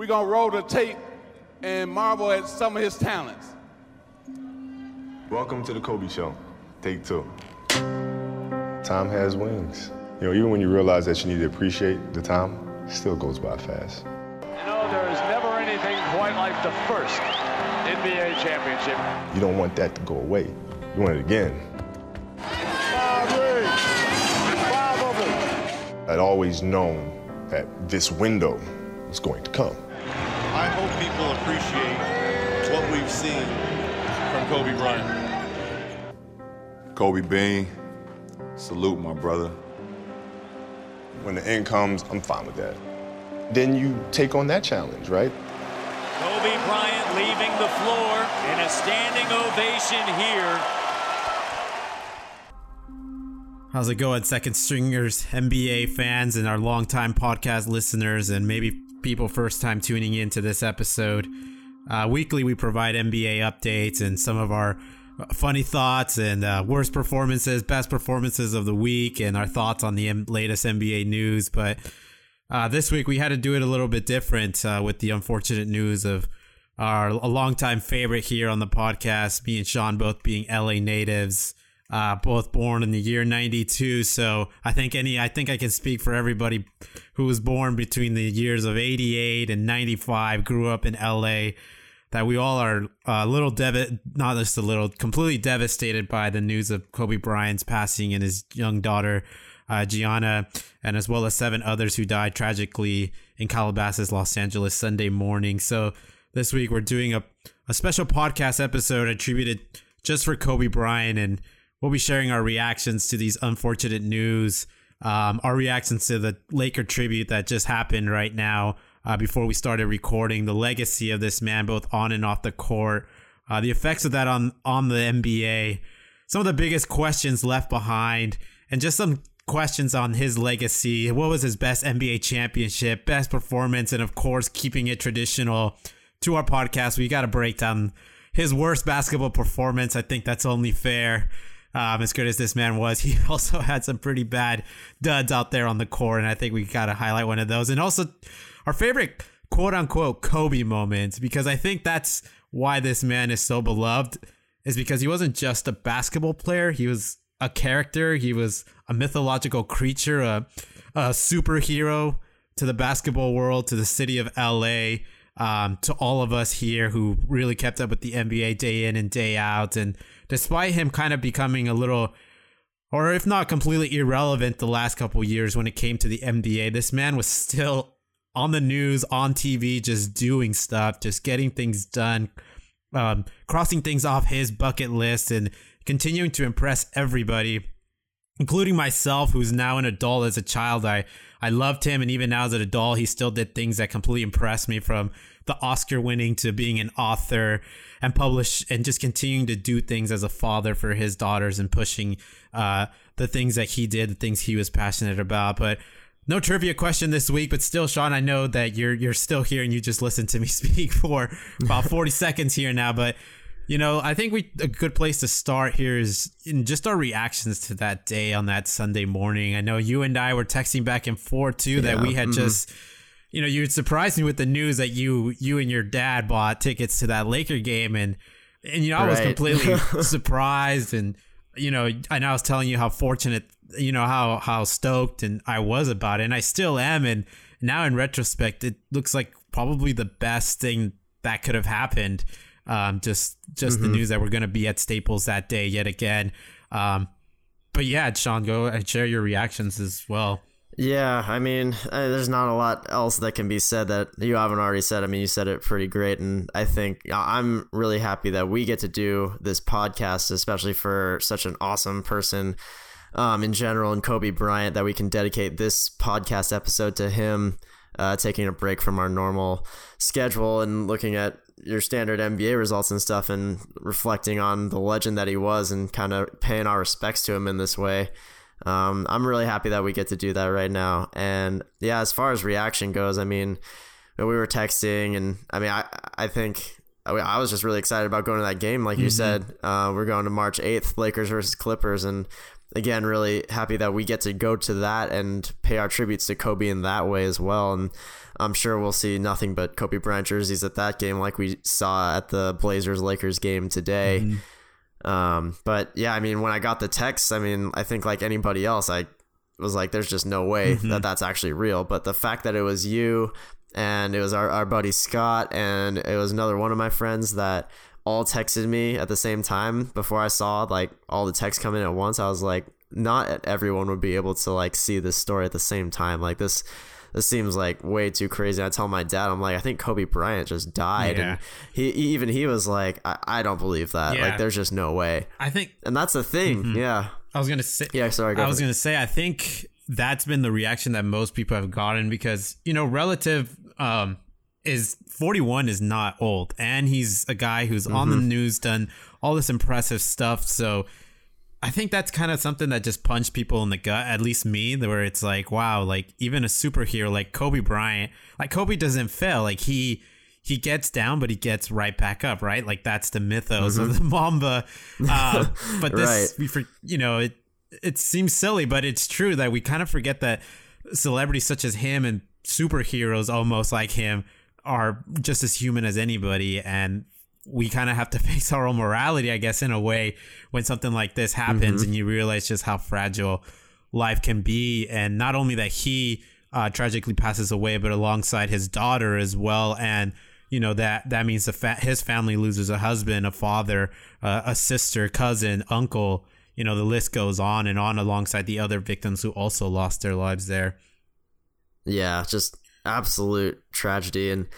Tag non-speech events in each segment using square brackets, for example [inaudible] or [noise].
we're going to roll the tape and marvel at some of his talents. Welcome to the Kobe Show. Take two. Time has wings. You know, even when you realize that you need to appreciate the time, it still goes by fast. You know, there is never anything quite like the first NBA championship. You don't want that to go away. You want it again. Five rings. Five of them. I'd always known that this window was going to come. I hope people appreciate what we've seen from Kobe Bryant. Kobe Bean, salute my brother. When the end comes, I'm fine with that. Then you take on that challenge, right? Kobe Bryant leaving the floor in a standing ovation here. How's it going, second stringers, NBA fans, and our longtime podcast listeners, and maybe people first time tuning into this episode? Uh, weekly, we provide NBA updates and some of our funny thoughts and uh, worst performances, best performances of the week, and our thoughts on the M- latest NBA news. But uh, this week, we had to do it a little bit different uh, with the unfortunate news of our a longtime favorite here on the podcast, me and Sean both being LA natives uh, both born in the year 92 so i think any i think i can speak for everybody who was born between the years of 88 and 95 grew up in la that we all are a little dev not just a little completely devastated by the news of kobe bryant's passing and his young daughter uh, gianna and as well as seven others who died tragically in calabasas los angeles sunday morning. So this week we're doing a, a special podcast episode attributed just for kobe bryant and we'll be sharing our reactions to these unfortunate news, um, our reactions to the Laker tribute that just happened right now uh, before we started recording, the legacy of this man both on and off the court, uh, the effects of that on on the NBA, some of the biggest questions left behind, and just some questions on his legacy. What was his best NBA championship, best performance, and of course keeping it traditional. To our podcast, we got to break down his worst basketball performance. I think that's only fair um, as good as this man was, he [laughs] also had some pretty bad duds out there on the court, and I think we got to highlight one of those. And also, our favorite quote unquote Kobe moments, because I think that's why this man is so beloved, is because he wasn't just a basketball player, he was a character, he was a mythological creature, a, a superhero to the basketball world, to the city of LA. Um, to all of us here who really kept up with the NBA day in and day out, and despite him kind of becoming a little or if not completely irrelevant the last couple years when it came to the NBA, this man was still on the news, on TV, just doing stuff, just getting things done, um, crossing things off his bucket list, and continuing to impress everybody, including myself, who's now an adult. As a child, I I loved him, and even now as an adult, he still did things that completely impressed me from the Oscar winning to being an author and publish and just continuing to do things as a father for his daughters and pushing uh, the things that he did, the things he was passionate about. But no trivia question this week, but still, Sean, I know that you're you're still here and you just listened to me [laughs] speak for about [laughs] 40 seconds here now, but you know, I think we a good place to start here is in just our reactions to that day on that Sunday morning. I know you and I were texting back and forth too yeah, that we had mm-hmm. just you know, you surprised me with the news that you you and your dad bought tickets to that Laker game, and and you know I right. was completely [laughs] surprised, and you know, and I was telling you how fortunate, you know, how how stoked and I was about it, and I still am, and now in retrospect, it looks like probably the best thing that could have happened. Um, just just mm-hmm. the news that we're gonna be at Staples that day yet again. Um, but yeah, Sean, go and share your reactions as well. Yeah, I mean, uh, there's not a lot else that can be said that you haven't already said. I mean, you said it pretty great, and I think I'm really happy that we get to do this podcast, especially for such an awesome person um, in general, and Kobe Bryant, that we can dedicate this podcast episode to him, uh, taking a break from our normal schedule and looking at your standard NBA results and stuff, and reflecting on the legend that he was, and kind of paying our respects to him in this way um, I'm really happy that we get to do that right now. And yeah, as far as reaction goes, I mean, we were texting, and I mean, I I think I was just really excited about going to that game. Like you mm-hmm. said, uh, we're going to March 8th, Lakers versus Clippers, and again, really happy that we get to go to that and pay our tributes to Kobe in that way as well. And I'm sure we'll see nothing but Kobe Bryant jerseys at that game, like we saw at the Blazers Lakers game today. Mm-hmm. Um, but yeah, I mean, when I got the text, I mean, I think like anybody else, I was like, there's just no way Mm-hmm. that that's actually real. But the fact that it was you and it was our, our buddy Scott and it was another one of my friends that all texted me at the same time before I saw like all the texts come in at once, I was like, not everyone would be able to like see this story at the same time. Like this, this seems like way too crazy. I tell my dad, I'm like, I think Kobe Bryant just died, Yeah. and he even he was like, I, I don't believe that. Yeah. Like, there's just no way. I think And that's the thing. Yeah. I was gonna say. Yeah, sorry, go I was it. gonna say. I think that's been the reaction that most people have gotten because you know, relative um, is 41 is not old, and he's a guy who's on Mm-hmm. the news, done all this impressive stuff. So. I think that's kind of something that just punched people in the gut, at least me, where it's like, wow, like even a superhero like Kobe Bryant, like Kobe doesn't fail. Like he he gets down, but he gets right back up, right? Like that's the mythos of the [laughs] Mamba. Uh, [laughs] but this, Right. we for you know, it it seems silly, but it's true that we kind of forget that celebrities such as him and superheroes almost like him are just as human as anybody, and we kind of have to [laughs] face our own morality, I guess, in a way when something like this happens, and you realize just how fragile life can be, and not only that he uh, tragically passes away, but alongside his daughter as well, and you know that that means the fa- his family loses a husband, a father, uh, a sister, cousin, uncle. You know the list goes on and on alongside the other victims who also lost their lives there. Yeah, just absolute tragedy and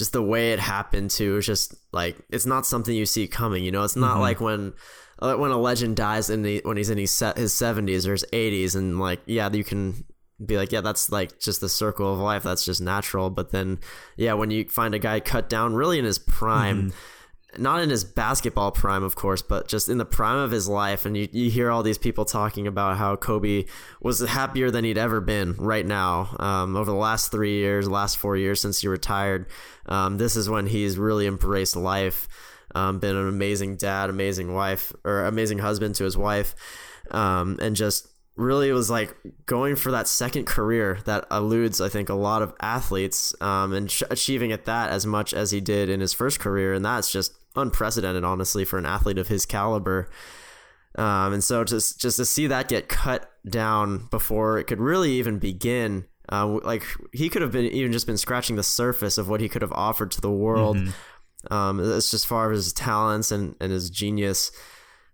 just the way it happened too is just like it's not something you see coming. You know, it's not like when uh, when a legend dies in the when he's in his his seventies or his eighties, and like yeah, you can be like yeah, that's like just the circle of life. That's just natural. But then yeah, when you find a guy cut down really in his prime. Not in his basketball prime, of course, but just in the prime of his life. And you, you hear all these people talking about how Kobe was happier than he'd ever been right now um, over the last three years, last four years since he retired. Um, this is when he's really embraced life, um, been an amazing dad, amazing wife, or amazing husband to his wife, um, and just really was like going for that second career that eludes, I think, a lot of athletes, um, and ch- achieving at that as much as he did in his first career, and that's just unprecedented, honestly, for an athlete of his caliber. Um, and so just just to see that get cut down before it could really even begin, uh, like he could have been even just been scratching the surface of what he could have offered to the world. Um, it's just far as his talents and, and his genius.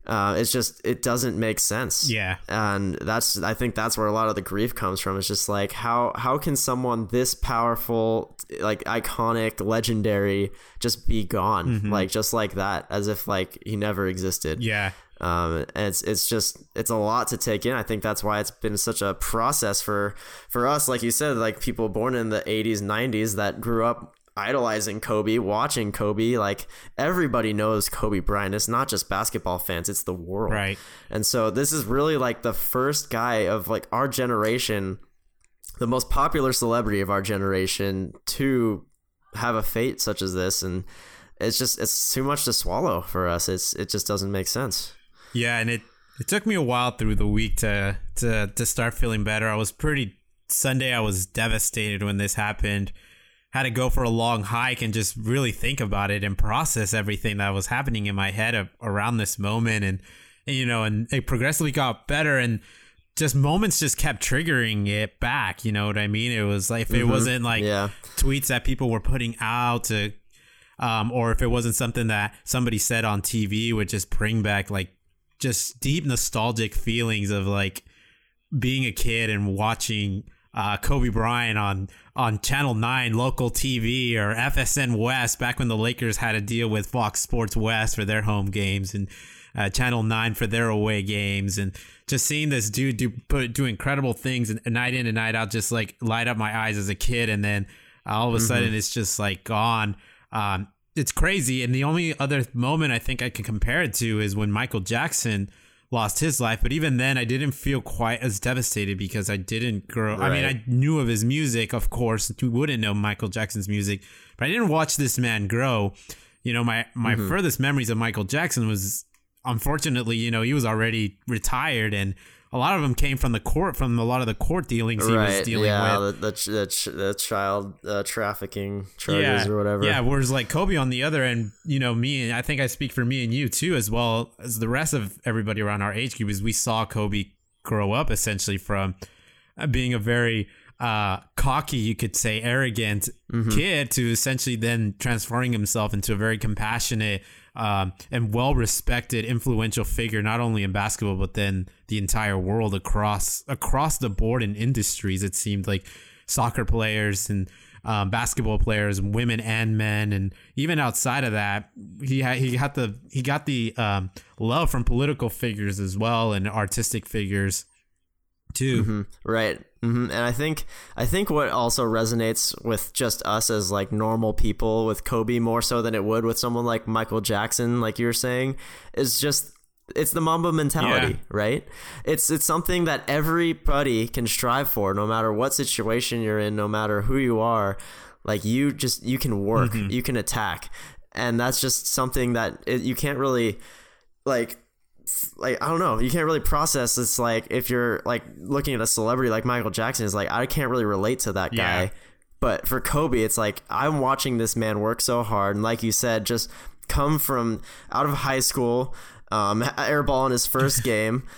Uh, it's just it doesn't make sense. Yeah. and that's I think that's where a lot of the grief comes from. It's just like how how can someone this powerful, like iconic, legendary, just be gone like just like that, as if like he never existed Yeah. um, and it's it's just it's a lot to take in. I think that's why it's been such a process for for us. Like you said, like people born in the '80s, '90s that grew up idolizing Kobe, watching Kobe. Like everybody knows Kobe Bryant. It's not just basketball fans; it's the world. Right. And so this is really like the first guy of like our generation, the most popular celebrity of our generation, to have a fate such as this and. It's just it's too much to swallow for us. It's it just doesn't make sense. Yeah, and it it took me a while through the week to to to start feeling better. I was pretty Sunday. I was devastated when this happened. Had to go for a long hike and just really think about it and process everything that was happening in my head around this moment. And, and you know, and it progressively got better. And just moments just kept triggering it back. You know what I mean? It was like if it wasn't like Yeah. tweets that people were putting out to um, or if it wasn't something that somebody said on TV would just bring back like just deep nostalgic feelings of like being a kid and watching uh, Kobe Bryant on on Channel Nine local TV or FSN West back when the Lakers had to deal with Fox Sports West for their home games and uh, Channel Nine for their away games and just seeing this dude do put, do incredible things and, night in and night out just like light up my eyes as a kid and then all of a sudden it's just like gone. Um, it's crazy. And the only other moment I think I can compare it to is when Michael Jackson lost his life. But even then, I didn't feel quite as devastated because I didn't grow. I mean, I knew of his music, of course. You wouldn't know Michael Jackson's music? But I didn't watch this man grow. You know, my my mm-hmm. furthest memories of Michael Jackson was unfortunately, you know, he was already retired and a lot of them came from the court, from a lot of the court dealings he right. was dealing yeah, with. The, the, the, the child uh, trafficking charges or whatever. Yeah, whereas like Kobe on the other end, you know, me and I think I speak for me and you too, as well as the rest of everybody around our age group, is we saw Kobe grow up essentially from uh, being a very uh, cocky, you could say, arrogant Mm-hmm. kid to essentially then transforming himself into a very compassionate um, and well respected, influential figure, not only in basketball, but then the entire world across across the board in industries. It seemed like soccer players and um, basketball players, women and men, and even outside of that, he had he got the he got the um, love from political figures as well and artistic figures too. Mm-hmm. Right. Hmm And I think I think what also resonates with just us as like normal people with Kobe more so than it would with someone like Michael Jackson, like you were saying, is just it's the Mamba mentality, Yeah. right? It's it's something that everybody can strive for, no matter what situation you're in, no matter who you are. Like you just you can work, you can attack, and that's just something that it, you can't really like like I don't know, you can't really process this like if you're like looking at a celebrity like Michael Jackson is like I can't really relate to that guy. Yeah. But for Kobe, it's like I'm watching this man work so hard and like you said, just come from out of high school, um [laughs] airball in his first [laughs] game. [laughs]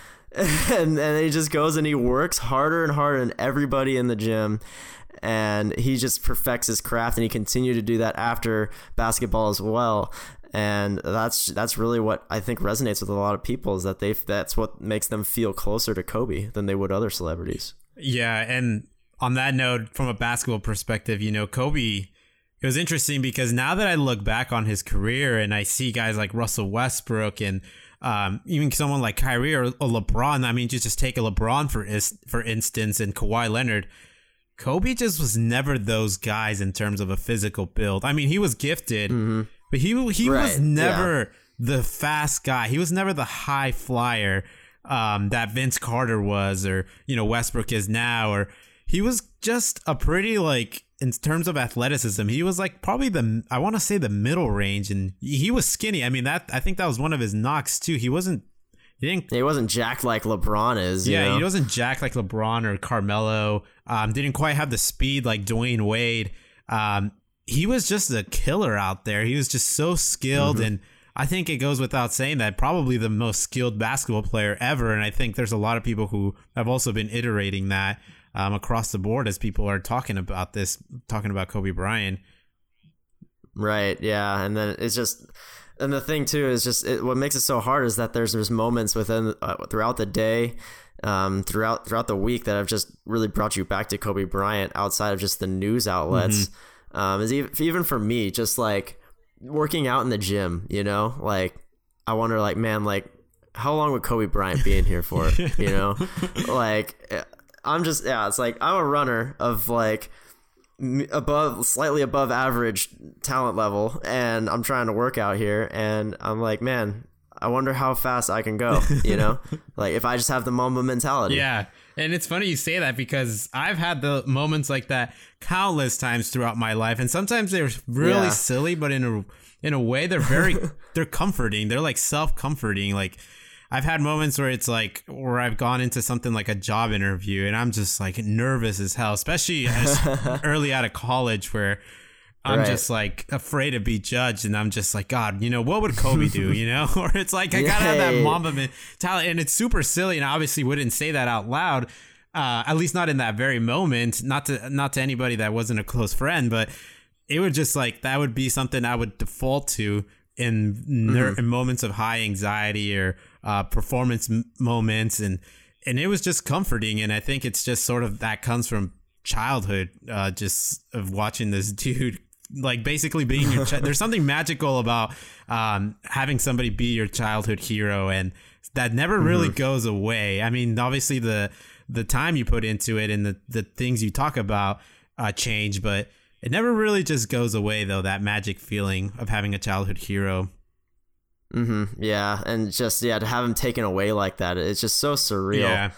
And then he just goes and he works harder and harder than everybody in the gym and he just perfects his craft and he continued to do that after basketball as well and that's that's really what I think resonates with a lot of people is that they that's what makes them feel closer to Kobe than they would other celebrities. Yeah, and on that note, from a basketball perspective, you know, Kobe. It was interesting because now that I look back on his career and I see guys like Russell Westbrook and um, even someone like Kyrie or, or LeBron. I mean, just just take a LeBron for is, for instance, and Kawhi Leonard. Kobe just was never those guys in terms of a physical build. I mean, he was gifted, but he he Right, was never the fast guy. He was never the high flyer um, that Vince Carter was, or you know Westbrook is now, or he was just a pretty like in terms of athleticism. He was like probably the I want to say the middle range, and he was skinny. I mean that I think that was one of his knocks too. He wasn't. He didn't He wasn't jacked like LeBron is. you yeah, know? he wasn't jacked like LeBron or Carmelo. Um, didn't quite have the speed like Dwyane Wade. Um, he was just a killer out there. He was just so skilled, Mm-hmm. and I think it goes without saying that probably the most skilled basketball player ever. And I think there's a lot of people who have also been iterating that um, across the board as people are talking about this, talking about Kobe Bryant. Right. Yeah. And then it's just, and the thing too is just it, what makes it so hard is that there's there's moments within uh, throughout the day, um, throughout throughout the week that have just really brought you back to Kobe Bryant outside of just the news outlets. Um, is even even for me, just like working out in the gym. You know, like I wonder, like man, like how long would Kobe Bryant be in here for? you know, [laughs] like I'm just yeah. It's like I'm a runner of like above slightly above average talent level and I'm trying to work out here and I'm like man I wonder how fast I can go you know [laughs] like if I just have the Mamba mentality Yeah. And it's funny you say that because I've had the moments like that countless times throughout my life. And sometimes they're really Yeah. silly, but in a in a way they're very [laughs] they're comforting. They're like self comforting. Like I've had moments where it's like where I've gone into something like a job interview and I'm just like nervous as hell, especially as [laughs] early out of college where I'm Right. just like afraid to be judged, and I'm just like, God, you know, what would Kobe do? You know, [laughs] or it's like I gotta have that. Mamba mentality, and it's super silly, and I obviously wouldn't say that out loud, uh, at least not in that very moment, not to not to anybody that wasn't a close friend, but it would just like that would be something I would default to in, ner- in moments of high anxiety or uh, performance m- moments, and and it was just comforting, and I think it's just sort of that comes from childhood, uh, just of watching this [laughs] dude like basically being your chi- [laughs] there's something magical about um having somebody be your childhood hero and that never really goes away. I mean obviously the the time you put into it and the the things you talk about uh change but it never really just goes away though that magic feeling of having a childhood hero. Hmm yeah and just yeah to have him taken away like that it's just so surreal. Yeah.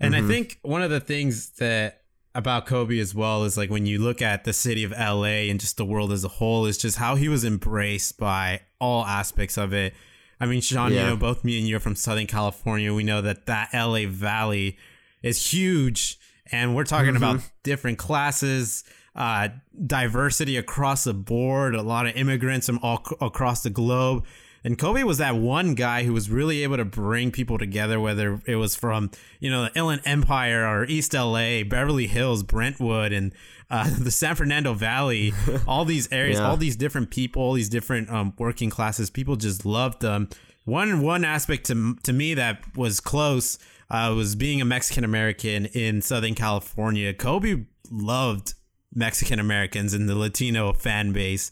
And I think one of the things that about Kobe as well is like when you look at the city of LA and just the world as a whole is just how he was embraced by all aspects of it. I mean, Sean, Yeah. you know, both me and you are from Southern California. We know that that LA Valley is huge, and we're talking about different classes, uh, diversity across the board, a lot of immigrants from all c- across the globe. And Kobe was that one guy who was really able to bring people together, whether it was from, you know, the Inland Empire or East LA, Beverly Hills, Brentwood, and uh, [laughs] the San Fernando Valley, [laughs] all these areas, Yeah. all these different people, all these different um, working classes, people just loved them. One one aspect to to me that was close uh, was being a Mexican American in Southern California. Kobe loved Mexican Americans and the Latino fan base,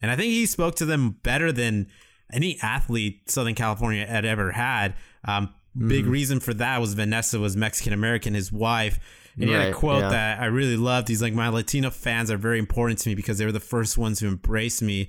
and I think he spoke to them better than any athlete Southern California had ever had. Um, Big reason for that was Vanessa was Mexican American, his wife. And he had a quote yeah. that I really loved. He's like, My Latino fans are very important to me because they were the first ones who embraced me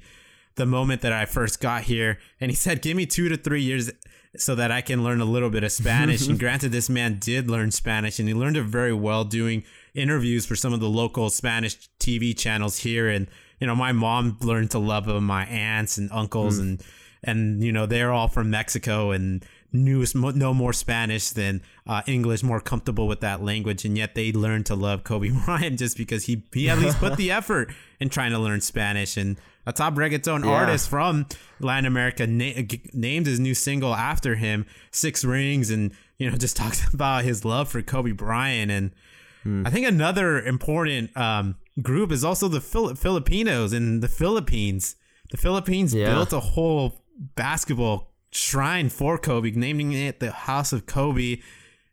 the moment that I first got here. And he said, Give me two to three years so that I can learn a little bit of Spanish. and [laughs] granted, this man did learn Spanish and he learned it very well doing interviews for some of the local Spanish TV channels here. And, you know, my mom learned to love him, my aunts and uncles, and, and, you know, they're all from Mexico and knew no more Spanish than uh, English, more comfortable with that language. And yet they learned to love Kobe [laughs] Bryant just because he, he at least put the [laughs] effort in trying to learn Spanish. And a top reggaeton Yeah. artist from Latin America na- g- named his new single after him, Six Rings, and you know just [laughs] talks about his love for Kobe Bryant. And Hmm. I think another important um, group is also the Phil- Filipinos in the Philippines. The Philippines Yeah. built a whole basketball shrine for Kobe, naming it the House of Kobe.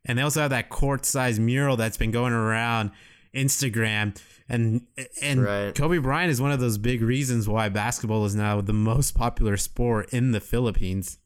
And they also have that court-sized mural that's been going around Instagram. And and Right. Kobe Bryant is one of those big reasons why basketball is now the most popular sport in the Philippines.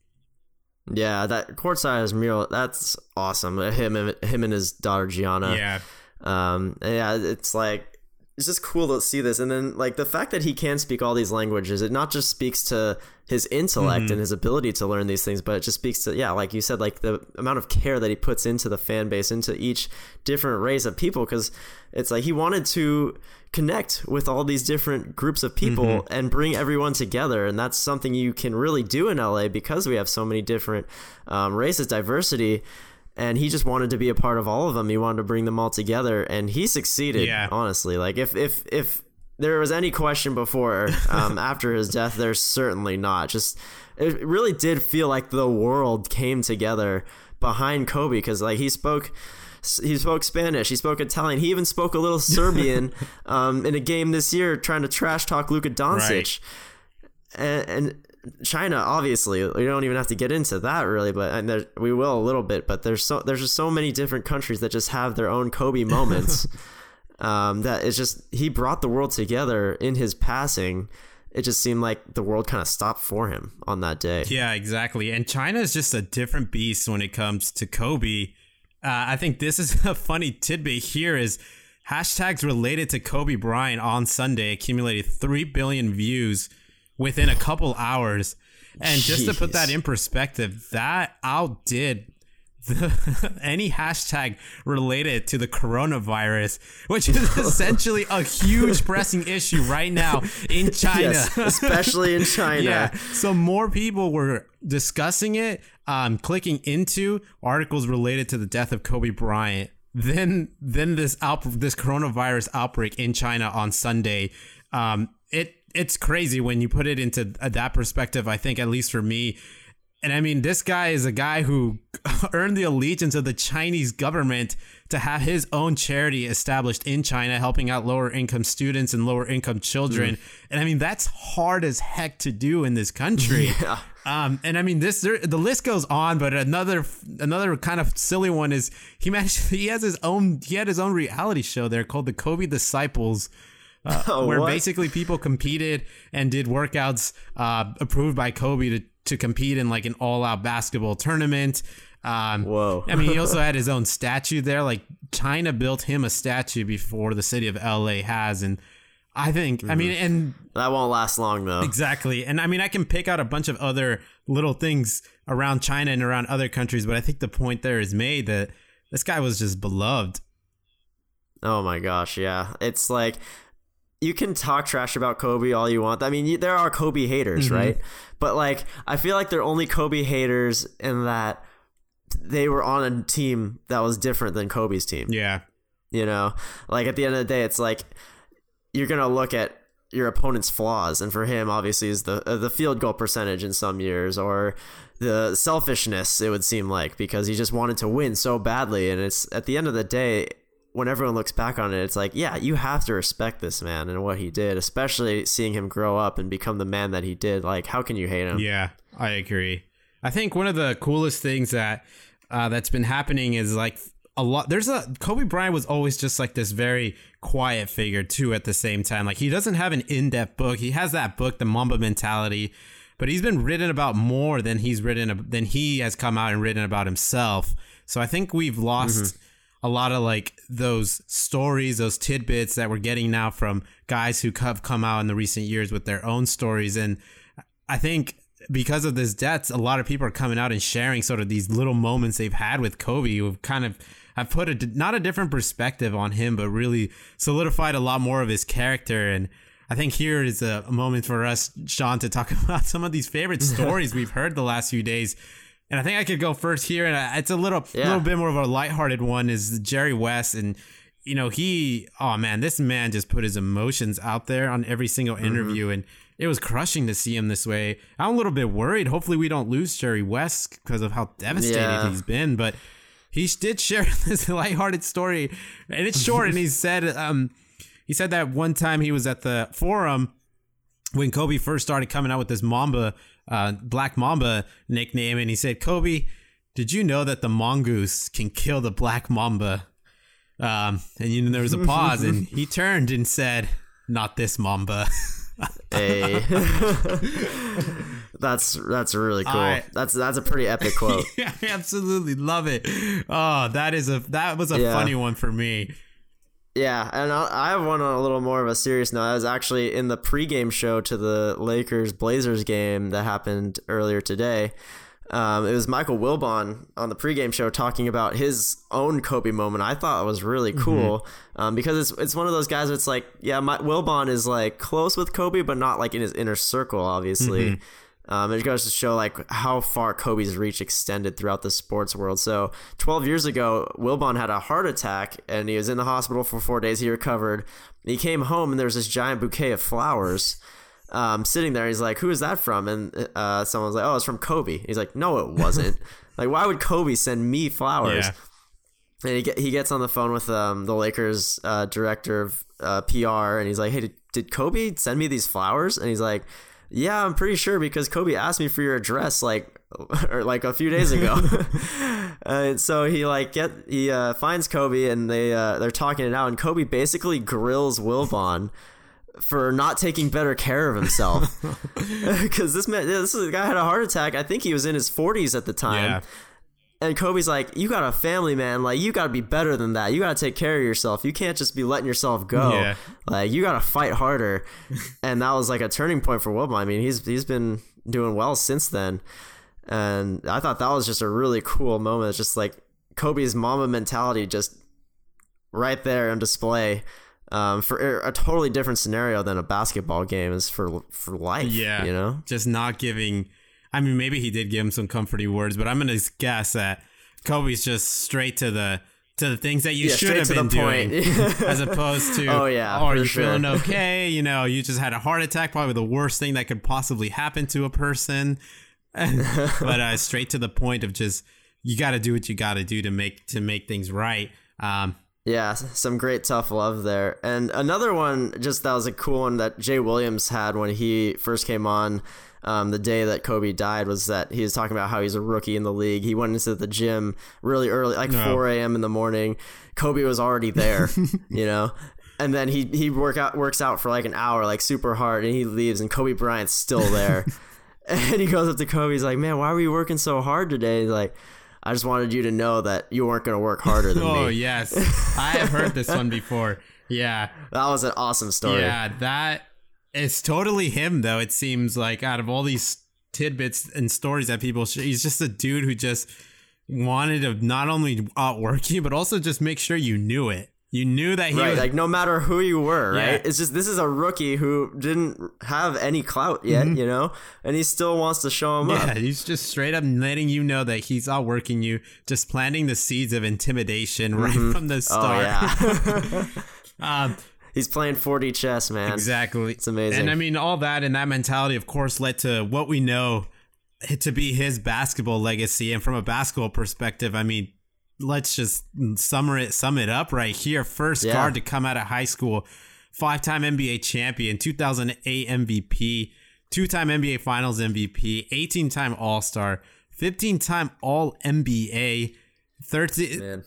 Yeah, that courtside mural, that's awesome. Him and him and his daughter Gianna. yeah. Um, yeah, it's like it's just cool to see this, and then like the fact that he can speak all these languages, it not just speaks to his intellect and his ability to learn these things, but it just speaks to yeah, like you said, like the amount of care that he puts into the fan base, into each different race of people, because it's like he wanted to connect with all these different groups of people and bring everyone together, and that's something you can really do in LA because we have so many different um, races, diversity and he just wanted to be a part of all of them. He wanted to bring them all together, and he succeeded. Yeah. honestly, like if if if there was any question before um, [laughs] after his death, there's certainly not. Just it really did feel like the world came together behind Kobe because like he spoke. He spoke Spanish. He spoke Italian. He even spoke a little [laughs] Serbian um, in a game this year, trying to trash talk Luka Doncic and, and China, obviously, we don't even have to get into that really, but and there, we will a little bit. But there's so there's just so many different countries that just have their own Kobe [laughs] moments. um, that it's just he brought the world together in his passing. It just seemed like the world kind of stopped for him on that day. Yeah, exactly. And China is just a different beast when it comes to Kobe. Uh, I think this is [laughs] a funny tidbit here is hashtags related to Kobe Bryant on Sunday accumulated 3 billion views within a couple hours. And just to put that in perspective, that outdid the, [laughs] any hashtag related to the coronavirus, which is [laughs] essentially a huge pressing issue right now in [laughs] China. Yes, especially in China. Yeah. So more people were discussing it, um, clicking into articles related to the death of Kobe Bryant. Then, then this out this coronavirus outbreak in China on Sunday. Um, it it's crazy when you put it into that perspective. I think at least for me, and I mean, this guy is a guy who [laughs] earned the allegiance of the Chinese government to have his own charity established in China, helping out lower income students and lower income children. And I mean, that's hard as heck to do in this country. [laughs] Yeah. Um, and I mean, this there, the list goes on, but another another kind of silly one is he managed [laughs] he has his own he had his own reality show there called the Kobe Disciples [laughs] Oh, where what? basically people competed and did workouts uh, approved by Kobe to, to compete in like an all out basketball tournament. Um, Whoa. I mean, he also [laughs] had his own statue there. Like China built him a statue before the city of LA has, and I think I mean, and that won't last long though. Exactly. And I mean, I can pick out a bunch of other little things around China and around other countries, but I think the point there is made that this guy was just beloved. Oh my gosh, yeah. It's like you can talk trash about Kobe all you want. I mean, you, there are Kobe haters, Mm-hmm. right? But like, I feel like they're only Kobe haters in that they were on a team that was different than Kobe's team. Yeah. You know, like at the end of the day, it's like you're gonna look at your opponent's flaws, and for him, obviously, is the uh, the field goal percentage in some years, or the selfishness. It would seem like because he just wanted to win so badly, and it's at the end of the day. When everyone looks back on it, it's like, yeah, you have to respect this man and what he did, especially seeing him grow up and become the man that he did. Like, how can you hate him? Yeah, I agree. I think one of the coolest things that uh, that's been happening is like a lot. There's a Kobe Bryant was always just like this very quiet figure too. At the same time, like he doesn't have an in-depth book. He has that book, The Mamba Mentality, but he's been written about more than he's written than he has come out and written about himself. So I think we've lost. A lot of like those stories, those tidbits that we're getting now from guys who have come out in the recent years with their own stories. And I think because of this death, a lot of people are coming out and sharing sort of these little moments they've had with Kobe who have kind of have put a not a different perspective on him, but really solidified a lot more of his character. And I think here is a, a moment for us, Sean, to talk [laughs] about some of these favorite [laughs] stories we've heard the last few days. And I think I could go first here, and I- it's a little Yeah. little bit more of a lighthearted one. Is Jerry West, and you know he, oh man, this man just put his emotions out there on every single interview, and it was crushing to see him this way. I'm a little bit worried. Hopefully, we don't lose Jerry West because of how devastated Yeah. he's been, but he did share [laughs] this lighthearted story, and it's short. and he [laughs] said, um, he said that one time he was at the forum when Kobe first started coming out with this Mamba, uh, Black Mamba nickname, and he said, Kobe, did you know that the mongoose can kill the Black Mamba? Um, and you know, there was a pause, and he [laughs] turned and said, Not this Mamba. [laughs] Hey. [laughs] that's that's really cool. I- that's that's a pretty epic quote. I absolutely love it. Oh, that is a that was a Yeah. funny one for me. Yeah, and I I have one on a little more of a serious note. I was actually in the pregame show to the Lakers Blazers game that happened earlier today. Um, it was Michael Wilbon on the pregame show talking about his own Kobe moment. I thought it was really cool um, because it's it's one of those guys. That's like, yeah, my, Wilbon is like close with Kobe, but not like in his inner circle, obviously. Um, it goes to show like how far Kobe's reach extended throughout the sports world. So 12 years ago, Wilbon had a heart attack and he was in the hospital for four days. He recovered. He came home and there was this giant bouquet of flowers um, sitting there. He's like, "Who is that from?" And uh, someone was like, "Oh, it's from Kobe." He's like, "No, it wasn't. [laughs] like, why would Kobe send me flowers?" Yeah. And he, get, he gets on the phone with um, the Lakers uh, director of uh, PR, and he's like, "Hey, did, did Kobe send me these flowers?" And he's like, "Yeah, I'm pretty sure because Kobe asked me for your address like, [laughs] or like a few days ago." [laughs] [laughs] and so he like get he uh, finds Kobe, and they uh, they're talking it out, and Kobe basically grills Wilbon for not taking better care of himself because this man this guy had a heart attack. I think he was in his 40s at the time. Yeah. And Kobe's like, you got a family, man. Like, you got to be better than that. You got to take care of yourself. You can't just be letting yourself go. Yeah. Like, you got to fight harder. [laughs] and that was like a turning point for Wilbon. I mean, he's he's been doing well since then. And I thought that was just a really cool moment. It's just like Kobe's Mamba mentality just right there on display. Um, for a totally different scenario than a basketball game is for for life. Yeah. you know. Just not giving. I mean, maybe he did give him some comforting words, but I'm gonna guess that Kobe's just straight to the to the things that you Yeah, should have been doing, [laughs] as opposed to Oh, yeah, are you sure. feeling okay? You know, you just had a heart attack, probably the worst thing that could possibly happen to a person. [laughs] but uh, straight to the point of just you got to do what you got to do to make to make things right. Um, Yeah, some great tough love there. And another one, just that was a cool one that Jay Williams had when he first came on um, the day that Kobe died was that he was talking about how he's a rookie in the league. He went into the gym really early, like 4 a.m. in the morning. Kobe was already there, [laughs] you know? And then he he work out works out for like an hour, like super hard, and he leaves, and Kobe Bryant's still there. [laughs] and he goes up to Kobe, he's like, "Man, why were you working so hard today?" He's like, "I just wanted you to know that you weren't going to work harder than [laughs] oh me." Oh yes, I have heard this one before. Yeah, That was an awesome story. Yeah, that is totally him, though. It seems like out of all these tidbits and stories that people, sh- he's just a dude who just wanted to not only outwork you, but also just make sure you knew it. You knew that he right, was like no matter who you were, right? It's just this is a rookie who didn't have any clout yet, you know, and he still wants to show him Mm-hmm. Yeah, he's just straight up letting you know that he's outworking you, just planting the seeds of intimidation right from the start. Oh start. yeah, [laughs] um, he's playing 4D chess, man. Exactly. It's amazing. And I mean, all that and that mentality, of course, led to what we know to be his basketball legacy. And from a basketball perspective, I mean, let's just sum it sum it up right here. First yeah. guard to come out of high school, five time NBA champion, 2008 MVP, two time NBA Finals MVP, 18 time All Star, 15 time All NBA. 30,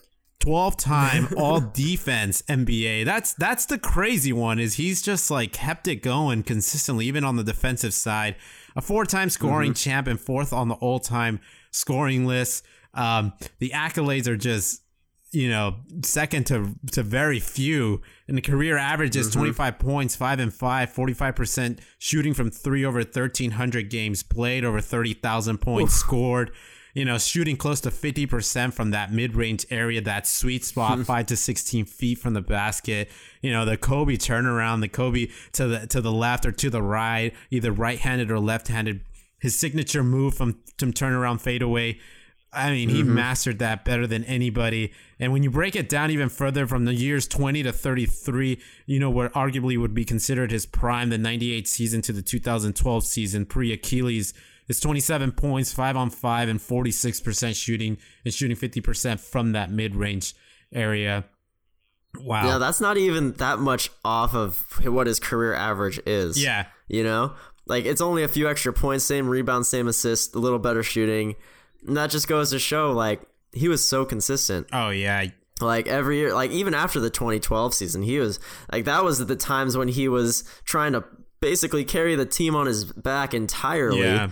12-time [laughs] all defense NBA. That's that's the crazy one is he's just like kept it going consistently even on the defensive side. A four-time scoring mm-hmm. champ and fourth on the all-time scoring list. Um, the accolades are just you know second to to very few and the career average is mm-hmm. 25 points 5 and 5 45% shooting from 3 over 1300 games played over 30,000 points Oof. scored you know shooting close to 50% from that mid-range area that sweet spot hmm. 5 to 16 feet from the basket. You know the Kobe turnaround the Kobe to the to the left or to the right either right-handed or left-handed. His signature move from from turnaround fadeaway. I mean, he mm-hmm. mastered that better than anybody. And when you break it down even further from the years 20 to 33, you know, what arguably would be considered his prime, the 98 season to the 2012 season, pre Achilles, is 27 points, 5 on 5, and 46% shooting, and shooting 50% from that mid range area. Wow. Yeah, that's not even that much off of what his career average is. Yeah. You know? Like it's only a few extra points, same rebounds, same assists, a little better shooting. And that just goes to show like he was so consistent. Oh, yeah. Like every year, like even after the 2012 season, he was like that was the times when he was trying to basically carry the team on his back entirely. Yeah.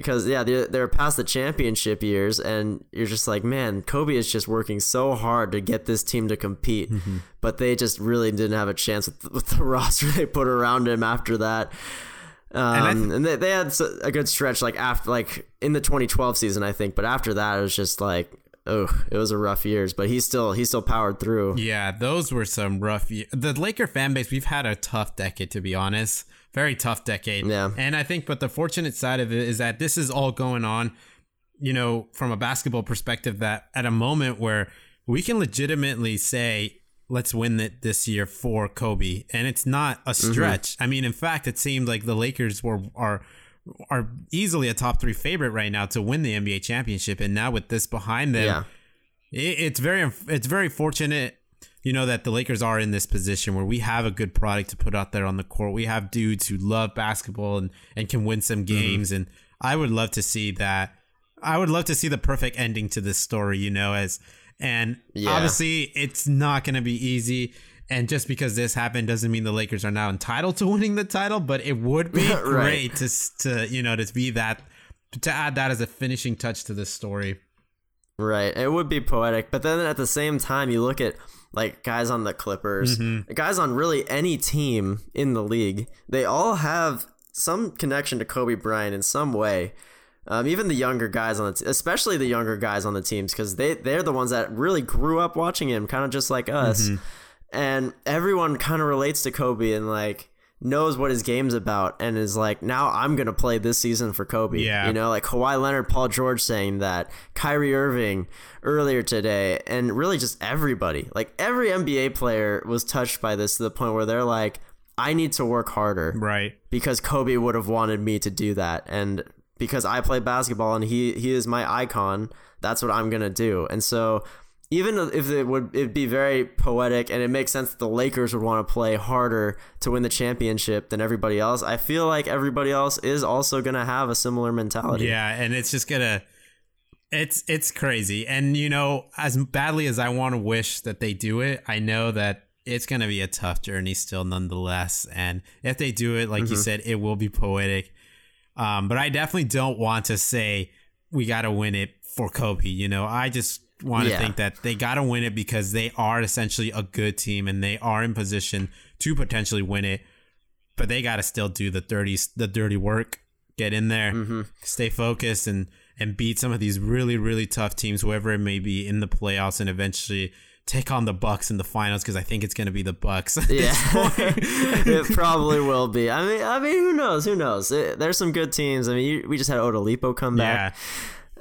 Because yeah, they're, they're past the championship years, and you're just like, man, Kobe is just working so hard to get this team to compete, Mm-hmm. but they just really didn't have a chance with, with the [laughs] roster they put around him after that. Um, th- and, they, they had a good stretch, like after, like in the 2012 season, I think. But after that, it was just like, oh, it was a rough years. But he still, he still powered through. Yeah, those were some rough. Ye- the Laker fan base, we've had a tough decade, to be honest. Very tough decade. Yeah. And I think, but the fortunate side of it is that this is all going on, you know, from a basketball perspective, that at a moment where we can legitimately say, let's win it this year for Kobe. And it's not a Mm-hmm. stretch. I mean, in fact, it seemed like the Lakers were, are, are easily a top three favorite right now to win the NBA championship. And now with this behind them, Yeah. it, it's very it's very fortunate you know that the Lakers are in this position where we have a good product to put out there on the court. We have dudes who love basketball and and can win some Mm-hmm. games and I would love to see that. I would love to see the perfect ending to this story, you know, as and Yeah. obviously it's not going to be easy and just because this happened doesn't mean the Lakers are now entitled to [laughs] winning the title, but it would be [laughs] Right. great to to you know to be that to add that as a finishing touch to this story. Right. It would be poetic. But then at the same time, you look at like guys on the Clippers, Mm-hmm. guys on really any team in the league, they all have some connection to Kobe Bryant in some way. Um, even the younger guys on the, t- especially the younger guys on the teams, because they they're the ones that really grew up watching him, kind of just like us, Mm-hmm. and everyone kind of relates to Kobe and like knows what his game's about, and is like, now I'm gonna play this season for Kobe. Yeah. you know, like Kawhi Leonard, Paul George saying that, Kyrie Irving earlier today, and really just everybody, like every NBA player was touched by this to the point where they're like, I need to work harder Right. because Kobe would have wanted me to do that and because I play basketball and he he is my icon that's what I'm going to do and so even if it would it'd be very poetic and it makes sense that the Lakers would want to play harder to win the championship than everybody else I feel like everybody else is also going to have a similar mentality Yeah, and it's just gonna it's it's crazy. And you know, as badly as I want to wish that they do it, I know that it's gonna be a tough journey still nonetheless. And if they do it, like you said, it will be poetic. Um, but I definitely don't want to say we gotta win it for Kobe. You know, I just want to Yeah. think that they gotta win it because they are essentially a good team and they are in position to potentially win it. But they gotta still do the dirty the dirty work, get in there, mm-hmm. stay focused, and and beat some of these really really tough teams, whoever it may be, in the playoffs, and eventually take on the Bucks in the finals because I think it's going to be the Bucks. at Yeah, this [laughs] point. it [laughs] probably will be. I mean, I mean, who knows? Who knows? It, there's some good teams. I mean, you, we just had Oladipo come back.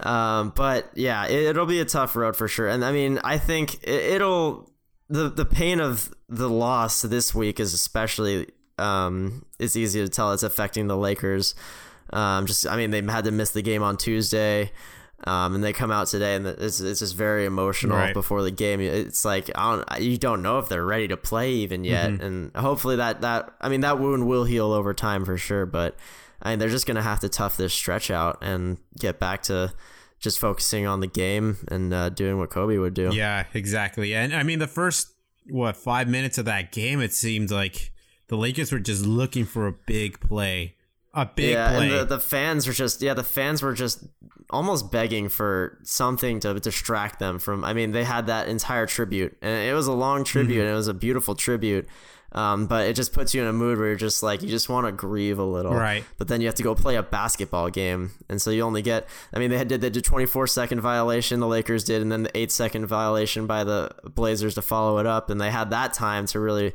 Um, but yeah, it, will be a tough road for sure. And I mean, I think it, it'll the the pain of the loss this week is especially um, it's easy to tell it's affecting the Lakers. Um, just I mean, they had to miss the game on Tuesday. Um, and they come out today, and it's, it's just very emotional Right. before the game. It's like I don't, you don't know if they're ready to play even yet, Mm-hmm. and hopefully that that I mean that wound will heal over time for sure. But I mean they're just gonna have to tough this stretch out and get back to just focusing on the game and uh, doing what Kobe would do. Yeah, exactly. And I mean, the first what five minutes of that game, it seemed like the Lakers were just looking for a big play, a big yeah, play. and the, the fans were just yeah, the fans were just almost begging for something to distract them from. I mean, they had that entire tribute, and it was a long tribute, Mm-hmm. and it was a beautiful tribute. Um, but it just puts you in a mood where you're just like you just want to grieve a little, Right. But then you have to go play a basketball game, and so you only get. I mean, they had did they did 24 second violation, the Lakers did, and then the eight second violation by the Blazers to follow it up, and they had that time to really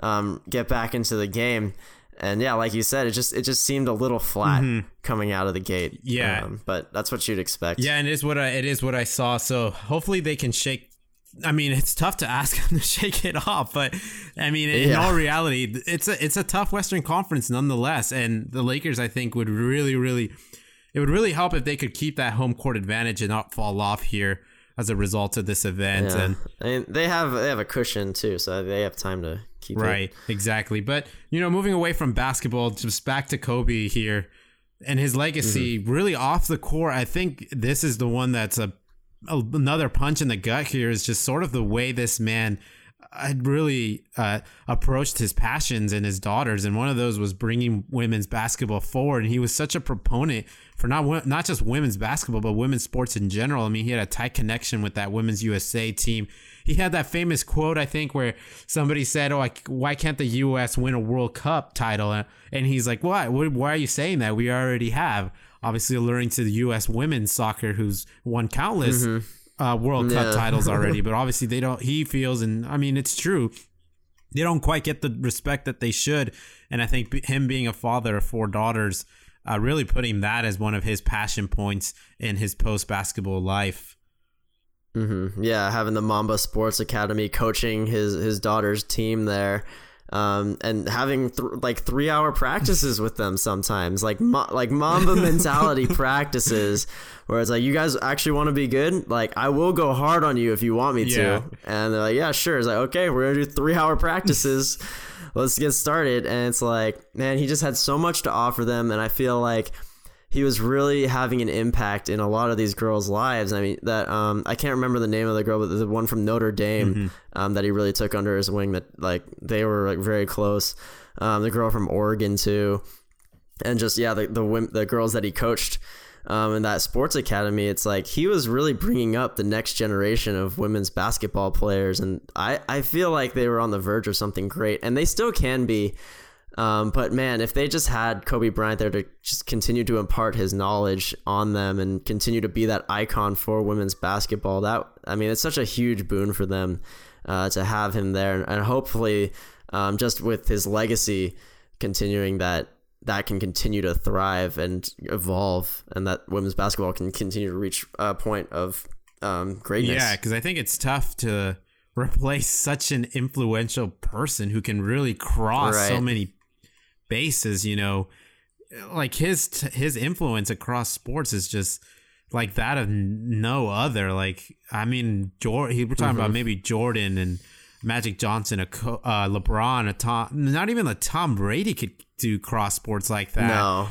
um, get back into the game. And yeah, like you said, it just it just seemed a little flat coming out of the gate. Mm-hmm. Yeah. um, but that's what you'd expect. yeah, and it is what I it is what I saw. So hopefully they can shake. I mean, it's tough to ask [laughs] them to shake it off, but I mean, in Yeah. all reality, it's a it's a tough Western Conference nonetheless. And the Lakers, I think, would really, really, it would really help if they could keep that home court advantage and not fall off here as a result of this event. Yeah. And I mean, they have they have a cushion too, so they have time to keep it. Right, exactly. But you know, moving away from basketball, just back to Kobe here and his legacy, Mm-hmm. really off the court. I think this is the one that's a another punch in the gut. Here is just sort of the way this man had really uh, approached his passions and his daughters, and one of those was bringing women's basketball forward. And he was such a proponent for not not just women's basketball, but women's sports in general. I mean, he had a tight connection with that women's USA team. He had that famous quote, I think, where somebody said, "Oh, I, why can't the U.S. win a World Cup title?" And he's like, "Why? Why why are you saying that? We already have." Obviously, alluring to the U.S. women's soccer, who's won countless uh, World Cup titles [laughs] already, but obviously they don't. He feels, and I mean, it's true. They don't quite get the respect that they should, and I think b- him being a father of four daughters, uh, really putting that as one of his passion points in his post basketball life. hmm Yeah, having the Mamba Sports Academy coaching his his daughter's team there, um, and having th- like three hour practices with them sometimes, like ma- like Mamba mentality [laughs] practices, where it's like you guys actually want to be good. Like I will go hard on you if you want me Yeah. to, and they're like, yeah, sure. It's like okay, we're gonna do three hour practices. [laughs] Let's get started. And it's like, man, he just had so much to offer them, and I feel like he was really having an impact in a lot of these girls' lives. I mean, that um, I can't remember the name of the girl, but the one from Notre Dame um, that he really took under his wing. That like they were like very close. Um, the girl from Oregon too, and just yeah, the the the girls that he coached. Um, in that sports academy, it's like he was really bringing up the next generation of women's basketball players, and I, I feel like they were on the verge of something great, and they still can be. Um, but man, if they just had Kobe Bryant there to just continue to impart his knowledge on them and continue to be that icon for women's basketball, that I mean, it's such a huge boon for them uh, to have him there, and hopefully, um, just with his legacy continuing, that that can continue to thrive and evolve, and that women's basketball can continue to reach a point of um, greatness. Yeah, because I think it's tough to replace such an influential person who can really cross so Right. Many bases. You know, like his his influence across sports is just like that of no other. Like I mean, jordan we're talking Mm-hmm. about maybe Jordan and Magic Johnson, a Co- uh, LeBron, a Tom, not even a Tom Brady could do cross sports like that. No.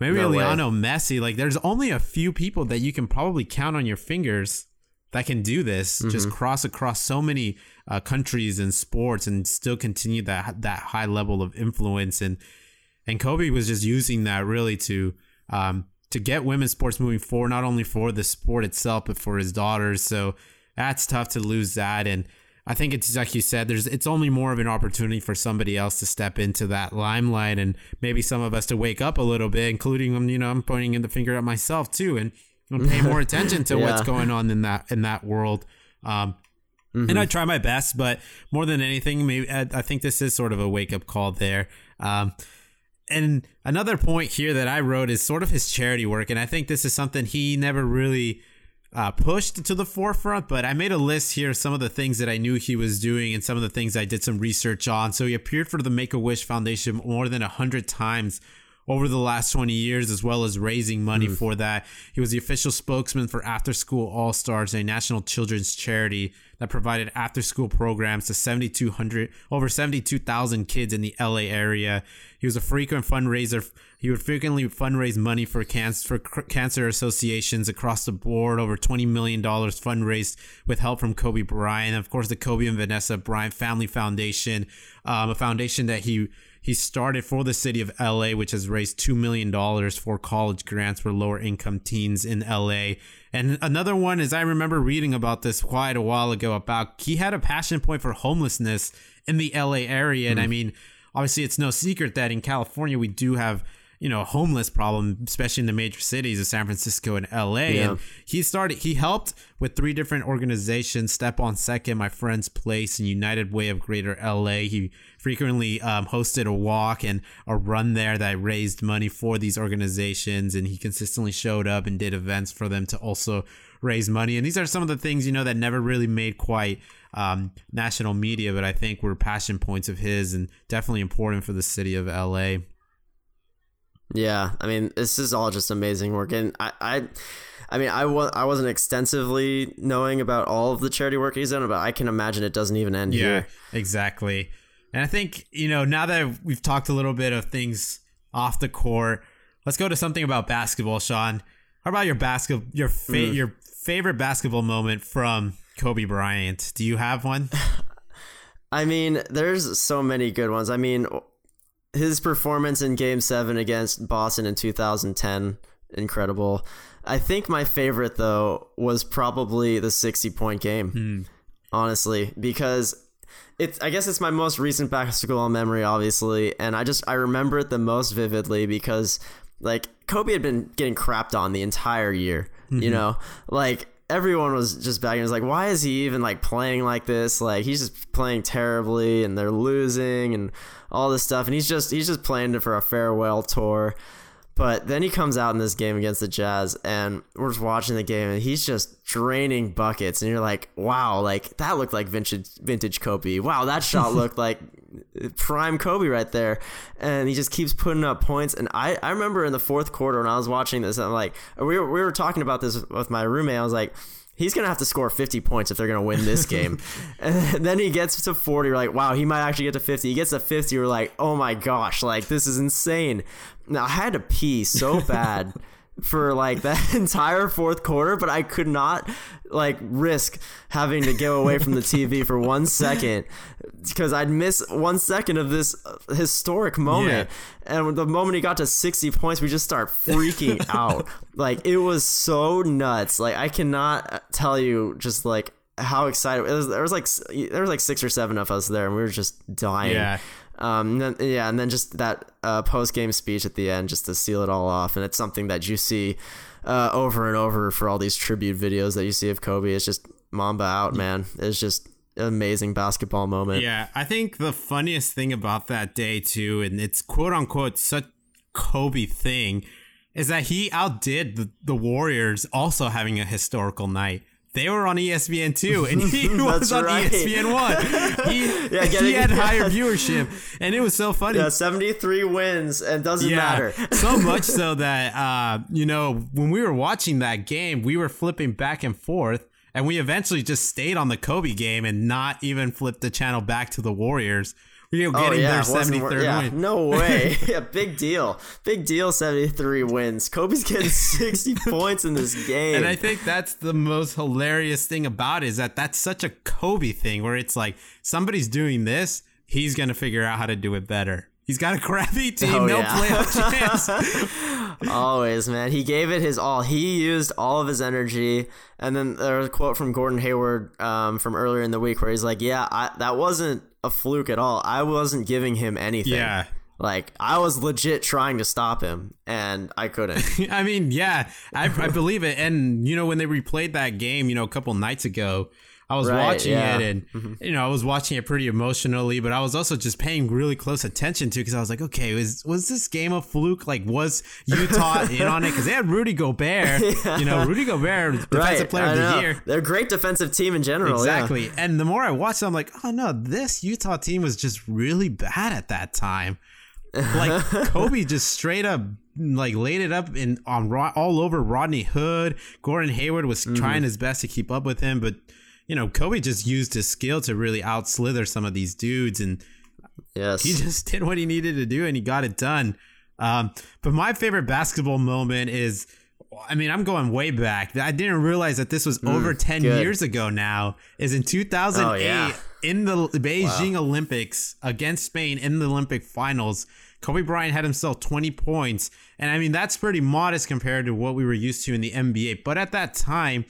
Maybe No. Lionel Messi. Like, there's only a few people that you can probably count on your fingers that can do this. Mm-hmm. Just cross across so many uh, countries and sports and still continue that that high level of influence. And and Kobe was just using that really to um, to get women's sports moving forward, not only for the sport itself but for his daughters. So that's tough to lose that. And I think it's like you said, there's it's only more of an opportunity for somebody else to step into that limelight and maybe some of us to wake up a little bit, including um, you know, I'm pointing in the finger at myself too and, and pay more [laughs] attention to what's going on in that in that world. Um and I try my best. But more than anything, maybe I, I think this is sort of a wake up call there. Um, and another point here that I wrote is sort of his charity work, and I think this is something he never really uh, pushed to the forefront. But I made a list here of some of the things that I knew he was doing and some of the things I did some research on. So he appeared for the Make a Wish Foundation more than a hundred times over the last 20 years, as well as raising money for that. He was the official spokesman for After School All Stars, a national children's charity that provided after school programs to 7,200, over 72,000 kids in the LA area. He was a frequent fundraiser. He would frequently fundraise money for cancer, for cancer associations across the board. Over $20 million fundraised with help from Kobe Bryant. Of course, the Kobe and Vanessa Bryant Family Foundation, um, a foundation that he he started for the city of LA, which has raised $2 million for college grants for lower income teens in LA. And another one is I remember reading about this quite a while ago about he had a passion point for homelessness in the LA area. And I hmm. mean, obviously, it's no secret that in California, we do have you know, homeless problem, especially in the major cities of San Francisco and LA. Yeah. And he started, he helped with three different organizations Step on Second, My Friend's Place, and United Way of Greater LA. He frequently um, hosted a walk and a run there that raised money for these organizations. And he consistently showed up and did events for them to also raise money. And these are some of the things, you know, that never really made quite um, national media, but I think were passion points of his and definitely important for the city of LA. Yeah, I mean, this is all just amazing work, and I, I, I mean, I was I wasn't extensively knowing about all of the charity work he's done, but I can imagine it doesn't even end Yeah, here. exactly. And I think, you know, now that we've talked a little bit of things off the court, let's go to something about basketball, Sean. How about your basketball your fa- Mm. your favorite basketball moment from Kobe Bryant? Do you have one? [laughs] I mean, there's so many good ones. I mean, his performance in Game Seven against Boston in 2010, incredible. I think my favorite though was probably the 60 point game. Hmm. Honestly, because it's I guess it's my most recent basketball memory, obviously, and I just I remember it the most vividly because like Kobe had been getting crapped on the entire year. You mm-hmm. know, like everyone was just bagging. It was like, why is he even like playing like this? Like he's just playing terribly, and they're losing, and all this stuff. And he's just he's just playing it for a farewell tour. But then he comes out in this game against the Jazz, and we're just watching the game, and he's just draining buckets, and you're like, "Wow, like that looked like vintage vintage Kobe. Wow, that shot [laughs] looked like prime Kobe right there." And he just keeps putting up points. And I, I remember in the fourth quarter when I was watching this, I'm like, we were we were talking about this with my roommate. I was like. He's gonna have to score 50 points if they're gonna win this game, [laughs] and [laughs] then he gets to 40. We're like, wow, he might actually get to 50. He gets to 50. We're like, oh my gosh, like this is insane. Now I had to pee so [laughs] bad for like that [laughs] entire fourth quarter, but I could not like risk having to go away from the TV for one [laughs] second because I'd miss one second of this uh, historic moment. And the moment he got to 60 points, we just start freaking out. Like it was so nuts. Like I cannot uh, tell you just like how excited it was. There was like there was like six or seven of us there, and we were just dying. Yeah. Um, and then, yeah, and then just that uh, post game speech at the end, just to seal it all off, and it's something that you see uh, over and over for all these tribute videos that you see of Kobe. It's just Mamba out, man. It's just amazing basketball moment. Yeah, I think the funniest thing about that day too, and it's quote unquote such Kobe thing, is that he outdid the, the Warriors also having a historical night. They were on ESPN two, [laughs] and he was on right. ESPN one. He, [laughs] Yeah, he getting- had higher [laughs] viewership, and it was so funny. Yeah, 73 wins and doesn't matter. so much so that uh, you know when we were watching that game, we were flipping back and forth, and we eventually just stayed on the Kobe game and not even flipped the channel back to the Warriors. We were getting their it wasn't seventy third yeah, win. No [laughs] way. yeah, big deal. Big deal 73 wins. Kobe's getting [laughs] 60 points in this game. And I think that's the most hilarious thing about it is that that's such a Kobe thing where it's like somebody's doing this, he's gonna figure out how to do it better. He's got a crappy team, Oh, no yeah. playoff [laughs] chance. Always, man. He gave it his all. He used all of his energy. And then there was a quote from Gordon Hayward um, from earlier in the week where he's like, "Yeah, I, that wasn't a fluke at all. I wasn't giving him anything. Yeah. like I was legit trying to stop him, and I couldn't." [laughs] I mean, yeah, I, I believe it. And you know, when they replayed that game, you know, a couple nights ago, I was Right, watching yeah. it and you know I was watching it pretty emotionally, but I was also just paying really close attention to because I was like, okay, was was this game a fluke? Like, was Utah [laughs] in on it? Because they had Rudy Gobert, [laughs] you know, Rudy Gobert, defensive right, player I of the year. They're a great defensive team in general. yeah. Exactly. And the more I watched, it, I'm like, oh no, this Utah team was just really bad at that time. Like [laughs] Kobe just straight up like laid it up in on all over Rodney Hood. Gordon Hayward was Mm-hmm. trying his best to keep up with him, but you know Kobe just used his skill to really out slither some of these dudes, and Yes. he [laughs] just did what he needed to do and he got it done. Um, but my favorite basketball moment is, I mean, I'm going way back. I didn't realize that this was over 10 Mm, good. years ago now. Is in 2008 Oh, yeah. in the Beijing Olympics against Spain in the Olympic finals. Kobe Bryant had himself 20 points. And I mean, that's pretty modest compared to what we were used to in the NBA. But at that time,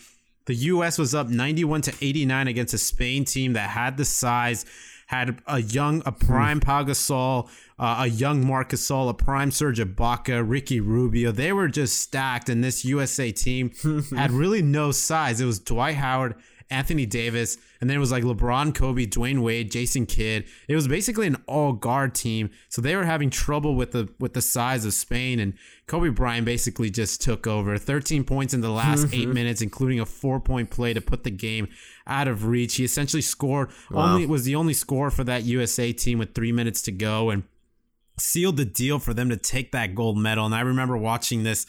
the U.S. was up 91 to 89 against a Spain team that had the size, had a young, a prime Pau Gasol, uh, a young Marc Gasol, a prime Serge Ibaka, Ricky Rubio. They were just stacked, and this USA team [laughs] had really no size. It was Dwight Howard, Anthony Davis, and then it was like LeBron, Kobe, Dwyane Wade, Jason Kidd. It was basically an all guard team, so they were having trouble with the with the size of Spain. And Kobe Bryant basically just took over. 13 points in the last eight mm-hmm. minutes, including a four point play to put the game out of reach. He essentially scored only was the only score for that USA team with three minutes to go, and sealed the deal for them to take that gold medal. And I remember watching this,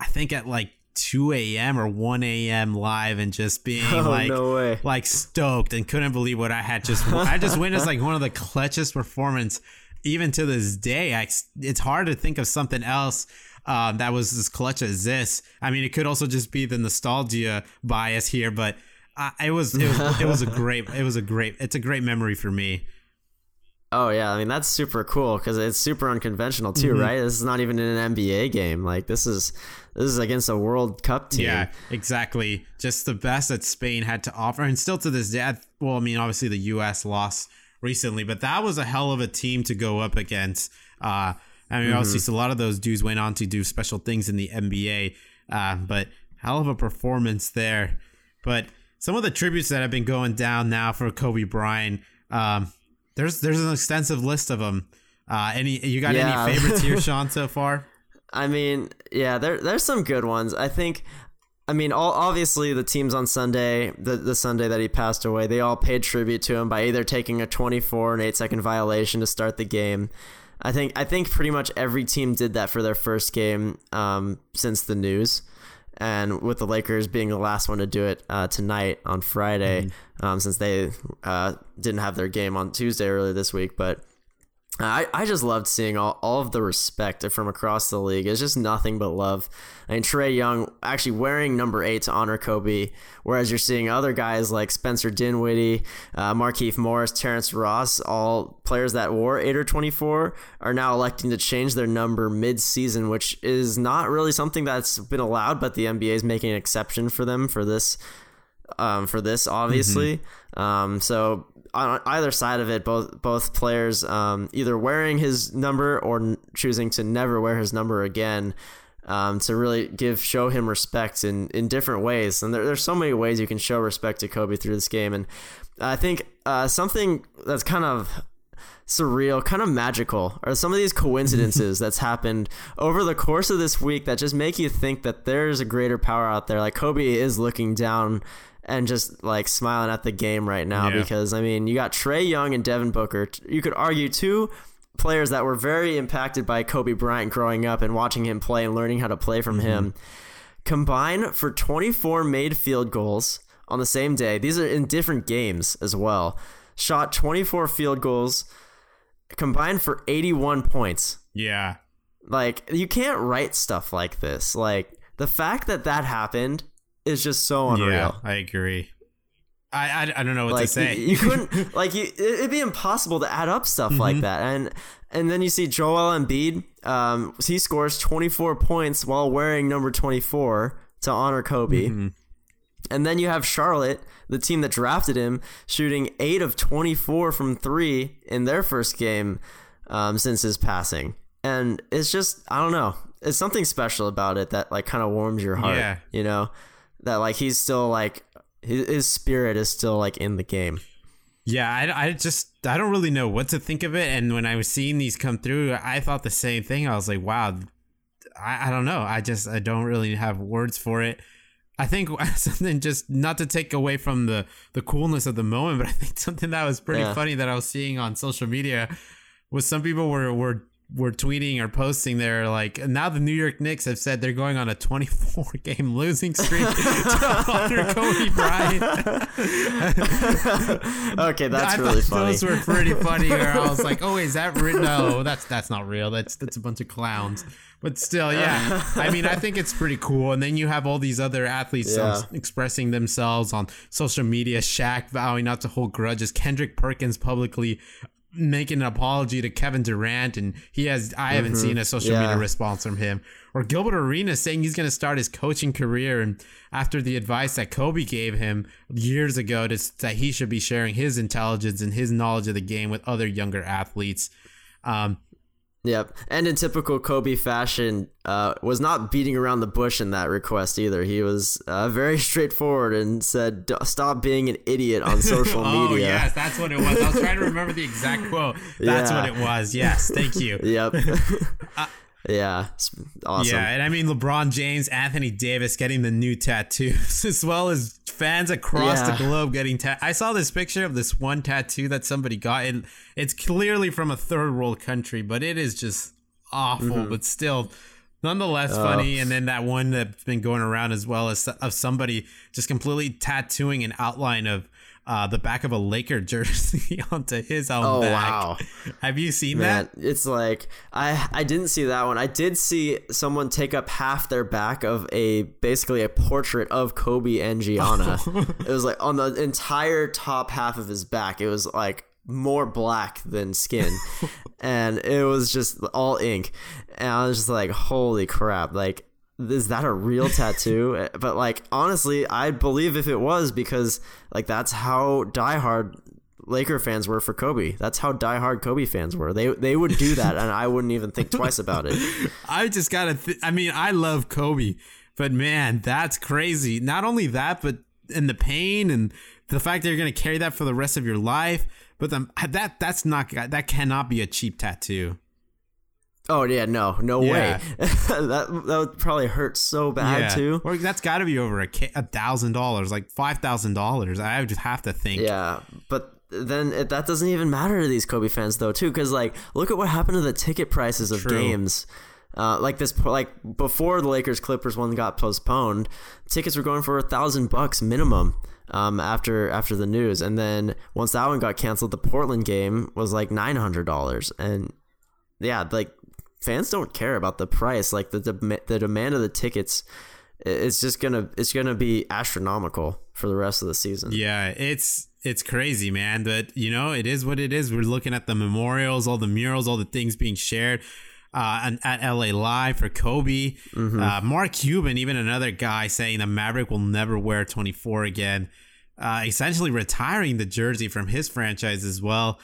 I think at like 2 a.m. or 1 a.m. live and just being [laughs] Oh, like, no like stoked and couldn't believe what I had just, I just witnessed like one of the clutchest performance even to this day. I, it's hard to think of something else. Um, that was as clutch as this. I mean, it could also just be the nostalgia bias here, but uh, it was it was it was a [laughs] great it was a great it's a great memory for me. Oh yeah, I mean that's super cool because it's super unconventional too, Mm-hmm. right? This is not even an NBA game. Like this is this is against a World Cup team. Yeah, exactly. Just the best that Spain had to offer, and still to this day. Well, I mean, obviously the U.S. lost recently, but that was a hell of a team to go up against. Uh, I mean, obviously, a lot of those dudes went on to do special things in the NBA, uh, but hell of a performance there. But some of the tributes that have been going down now for Kobe Bryant, um, there's there's an extensive list of them. Uh, any you got Yeah. any favorites here, [laughs] Sean, so far? I mean, yeah, there there's some good ones. I think. I mean, all, obviously the teams on Sunday, the the Sunday that he passed away, they all paid tribute to him by either taking a 24 and 8 second violation to start the game. I think I think pretty much every team did that for their first game um, since the news, and with the Lakers being the last one to do it uh, tonight on Friday, um, since they uh, didn't have their game on Tuesday earlier this week, but. I, I just loved seeing all, all of the respect from across the league. It's just nothing but love. I mean, Trae Young actually wearing number eight to honor Kobe, whereas you're seeing other guys like Spencer Dinwiddie, uh, Markieff Morris, Terrence Ross, all players that wore 8 or 24, are now electing to change their number mid season, which is not really something that's been allowed, but the NBA is making an exception for them for this um, for this, obviously. Um, so on either side of it, both both players um, either wearing his number or choosing to never wear his number again. Um, to really give show him respect in, in different ways, and there, there's so many ways you can show respect to Kobe through this game, and I think uh, something that's kind of surreal, kind of magical, are some of these coincidences [laughs] that's happened over the course of this week that just make you think that there's a greater power out there. Like Kobe is looking down and just like smiling at the game right now Yeah. because I mean, you got Trae Young and Devin Booker. You could argue two players that were very impacted by Kobe Bryant growing up and watching him play and learning how to play from him. Mm-hmm. Combine for 24 made field goals on the same day. These are in different games as well. Shot 24 field goals combined for 81 points. Yeah, Like you can't write stuff like this. Like the fact that that happened is just so unreal. yeah, I agree. I, I, I don't know what like to say. You, you couldn't [laughs] like you, it- it'd be impossible to add up stuff Mm-hmm. like that. And and then you see Joel Embiid. Um, he scores 24 points while wearing number 24 to honor Kobe. Mm-hmm. And then you have Charlotte, the team that drafted him, shooting eight of 24 from three in their first game um, since his passing. And it's just I don't know. It's something special about it that like kind of warms your heart. Yeah. You know that like he's still like his, his spirit is still like in the game. Yeah, I, I just I don't really know what to think of it. And when I was seeing these come through, I thought the same thing. I was like, wow, I, I don't know. I just I don't really have words for it. I think [laughs] something just not to take away from the the coolness of the moment, but I think something that was pretty Yeah. funny that I was seeing on social media was some people were were were tweeting or posting there like now the New York Knicks have said they're going on a 24 [laughs] game losing streak [laughs] to honor Kobe Bryant. [laughs] Okay, that's I really funny. Those were pretty funny. Where I was like, "Oh, is that real? No, that's that's not real. That's that's a bunch of clowns." But still, yeah. I mean, I think it's pretty cool. And then you have all these other athletes Yeah. expressing themselves on social media. Shaq vowing not to hold grudges. Kendrick Perkins publicly making an apology to Kevin Durant, and he has. I haven't seen a social Yeah. media response from him. Or Gilbert Arenas saying he's going to start his coaching career, and after the advice that Kobe gave him years ago, to, that he should be sharing his intelligence and his knowledge of the game with other younger athletes. Um, Yep, and in typical Kobe fashion, uh, was not beating around the bush in that request either. He was uh, very [laughs] straightforward and said, "D- "Stop being an idiot on [laughs] social oh media." Oh yes, that's what it was. I was trying to remember the exact [laughs] quote. That's Yeah. what it was. Yes, thank you. Yep. yeah, awesome. Yeah, and I mean LeBron James, Anthony Davis getting the new tattoos, as well as fans across Yeah. the globe getting tat. I saw this picture of this one tattoo that somebody got, and it's clearly from a third world country, but it is just awful, Mm-hmm. but still. Nonetheless, Oh. funny, and then that one that's been going around as well as of somebody just completely tattooing an outline of uh, the back of a Laker [laughs] jersey onto his own Oh, back. wow. [laughs] Have you seen Man, that? it's like I I didn't see that one. I did see someone take up half their back of a basically a portrait of Kobe and Gianna. [laughs] it was like on the entire top half of his back. It was like more black than skin, and it was just all ink. And I was just like, holy crap! Like is that a real tattoo? [laughs] but like honestly, I'd believe if it was because like that's how diehard Laker fans were for Kobe. That's how diehard Kobe fans were. They they would do that, and I wouldn't even think twice about it. [laughs] I just gotta. Th- I mean, I love Kobe, but man, that's crazy. Not only that, but and the pain and the fact that you're gonna carry that for the rest of your life. But the, that that's not that cannot be a cheap tattoo. Oh yeah, no, no Yeah. way. [laughs] that that would probably hurt so bad too. Or that's got to be over a thousand dollars, like five thousand dollars. I would just have to think. Yeah, but then it, that doesn't even matter to these Kobe fans though, too, because like look at what happened to the ticket prices of True. games. Uh, like this, like before the Lakers Clippers one got postponed, tickets were going for a thousand bucks minimum. Um, after after the news, and then once that one got canceled, the Portland game was like nine hundred dollars, and yeah, like fans don't care about the price. Like the the, the demand of the tickets, it's just gonna it's gonna be astronomical for the rest of the season. Yeah, it's it's crazy, man. But you know, it is what it is. We're looking at the memorials, all the murals, all the things being shared. Uh, and at LA Live for Kobe, uh, Mark Cuban, even another guy saying the Maverick will never wear 24 again, uh, essentially retiring the jersey from his franchise as well.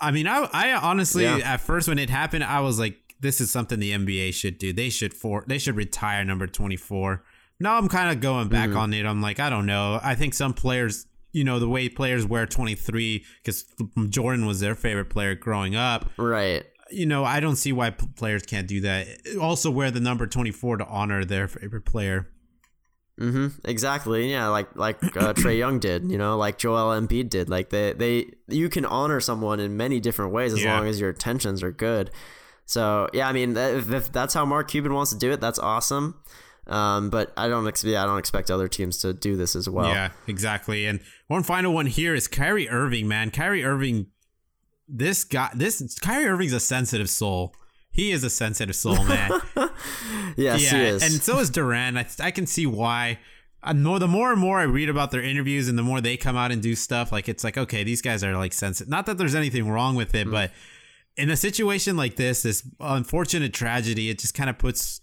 I mean, I, I honestly, Yeah. at first when it happened, I was like, this is something the NBA should do. They should for they should retire number 24. Now I'm kind of going back mm-hmm. on it. I'm like, I don't know. I think some players, you know, the way players wear 23 because Jordan was their favorite player growing up. Right. You know, I don't see why p- players can't do that. Also, wear the number 24 to honor their favorite player. Mm-hmm. Exactly. Yeah, like like uh, Trae Young did. You know, like Joel Embiid did. Like they they you can honor someone in many different ways as Yeah. long as your intentions are good. So yeah, I mean, if, if that's how Mark Cuban wants to do it, that's awesome. Um, but I don't ex- yeah, I don't expect other teams to do this as well. Yeah, exactly. And one final one here is Kyrie Irving, man. Kyrie Irving, this guy, this Kyrie Irving's a sensitive soul. He is a sensitive soul, man. [laughs] Yes, he is. and so is Durant. I, I can see why. I know the more and more I read about their interviews, and the more they come out and do stuff, like it's like okay, these guys are like sensitive. Not that there's anything wrong with Mm. it, but in a situation like this, this unfortunate tragedy, it just kind of puts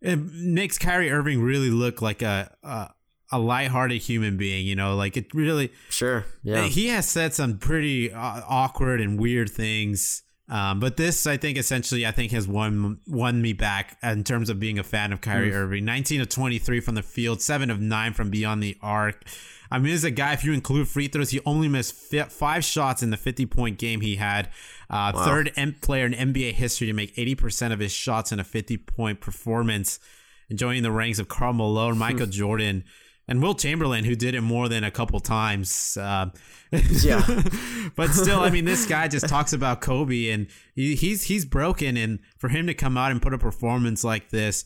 it makes Kyrie Irving really look like a a, a lighthearted human being. You know, like it really. sure. Yeah. He has said some pretty uh, awkward and weird things Um, but this, I think, essentially, I think has won won me back in terms of being a fan of Kyrie Mm. Irving. 19 of 23 from the field, seven of nine from beyond the arc. I mean, as a guy. If you include free throws, he only missed fi- five shots in the 50 point game he had. Uh, Wow. Third M- player in NBA history to make 80% of his shots in a 50 point performance, joining the ranks of Karl Malone, [laughs] Michael Jordan, and Wilt Chamberlain, who did it more than a couple times. Uh, [laughs] Yeah. but still, I mean, this guy just [laughs] talks about Kobe, and he, he's he's broken, and for him to come out and put a performance like this,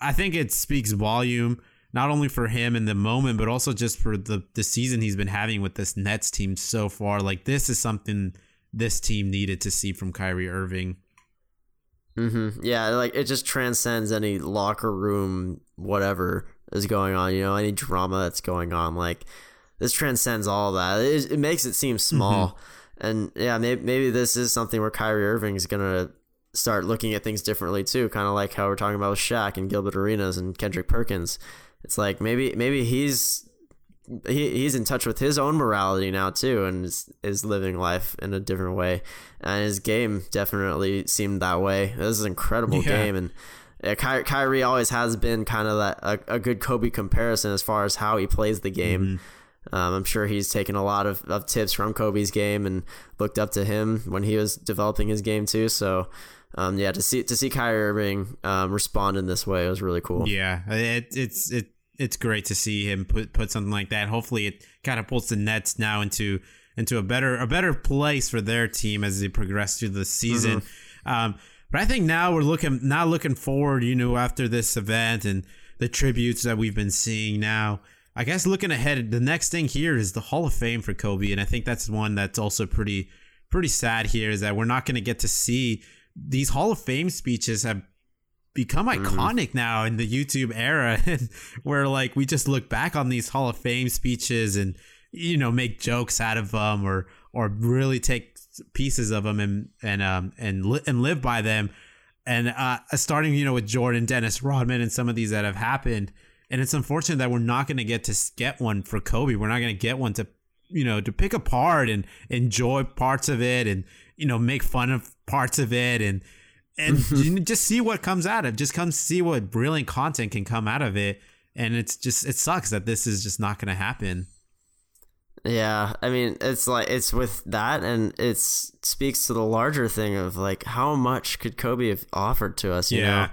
I think it speaks volume. Not only for him in the moment, but also just for the the season he's been having with this Nets team so far. Like this is something this team needed to see from Kyrie Irving. hmm Yeah, like it just transcends any locker room, whatever is going on. You know, any drama that's going on. Like this transcends all that. It, it makes it seem mm-hmm. small. And yeah, maybe, maybe this is something where Kyrie Irving is gonna start looking at things differently too. Kind of like how we're talking about with Shaq and Gilbert Arenas and Kendrick Perkins. It's like maybe maybe he's he, he's in touch with his own morality now too and is, is living life in a different way and his game definitely seemed that way this is an incredible Yeah. game and uh, Ky- Kyrie always has been kind of that a, a good Kobe comparison as far as how he plays the game um, I'm sure he's taken a lot of, of tips from Kobe's game and looked up to him when he was developing his game too so um, yeah to see to see Kyrie Irving um, respond in this way was really cool Yeah, it, it's it it's great to see him put put something like that. Hopefully, it catapults the Nets now into into a better a better place for their team as they progress through the season. Um, but I think now we're looking now looking forward. You know, after this event and the tributes that we've been seeing now. I guess looking ahead, the next thing here is the Hall of Fame for Kobe, and I think that's one that's also pretty pretty sad here is that we're not going to get to see these Hall of Fame speeches have become mm-hmm. iconic now in the YouTube era [laughs] and where like we just look back on these Hall of Fame speeches and you know make jokes out of them or or really take pieces of them and and um and li- and live by them. And uh starting you know with Jordan Dennis Rodman and some of these that have happened and it's unfortunate that we're not going to get to get one for Kobe. We're not going to get one to you know to pick apart and enjoy parts of it and you know make fun of parts of it and and [laughs] just see what comes out of just come see what brilliant content can come out of it. And it's just it sucks that this is just not going to happen Yeah, I mean, it's like it's with that, and it speaks to the larger thing of like how much could Kobe have offered to us, you Yeah.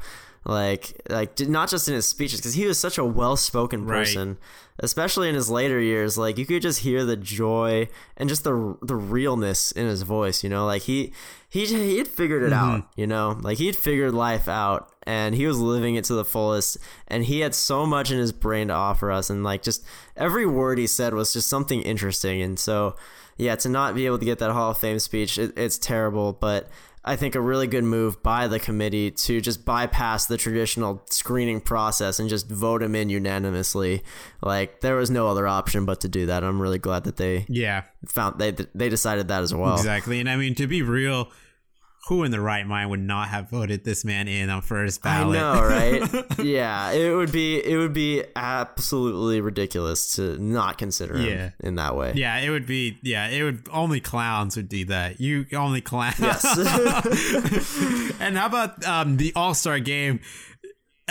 know, like like not just in his speeches because he was such a well-spoken Right. person, especially in his later years. Like you could just hear the joy and just the the realness in his voice, you know, like he he he had figured it out, mm-hmm. you know, like he had figured life out and he was living it to the fullest and he had so much in his brain to offer us and like just every word he said was just something interesting and so yeah to not be able to get that hall of fame speech it, it's terrible but i think a really good move by the committee to just bypass the traditional screening process and just vote him in unanimously. Like there was no other option but to do that. I'm really glad that they yeah. found they they decided that as well. Exactly. And i mean to be real who in the right mind would not have voted this man in on first ballot I know, right? [laughs] yeah, it would be it would be absolutely ridiculous to not consider him Yeah. in that way. Yeah, it would be. Yeah, it would. Only clowns would do that. You only clowns. Yes. [laughs] [laughs] and how about um, the All Star game?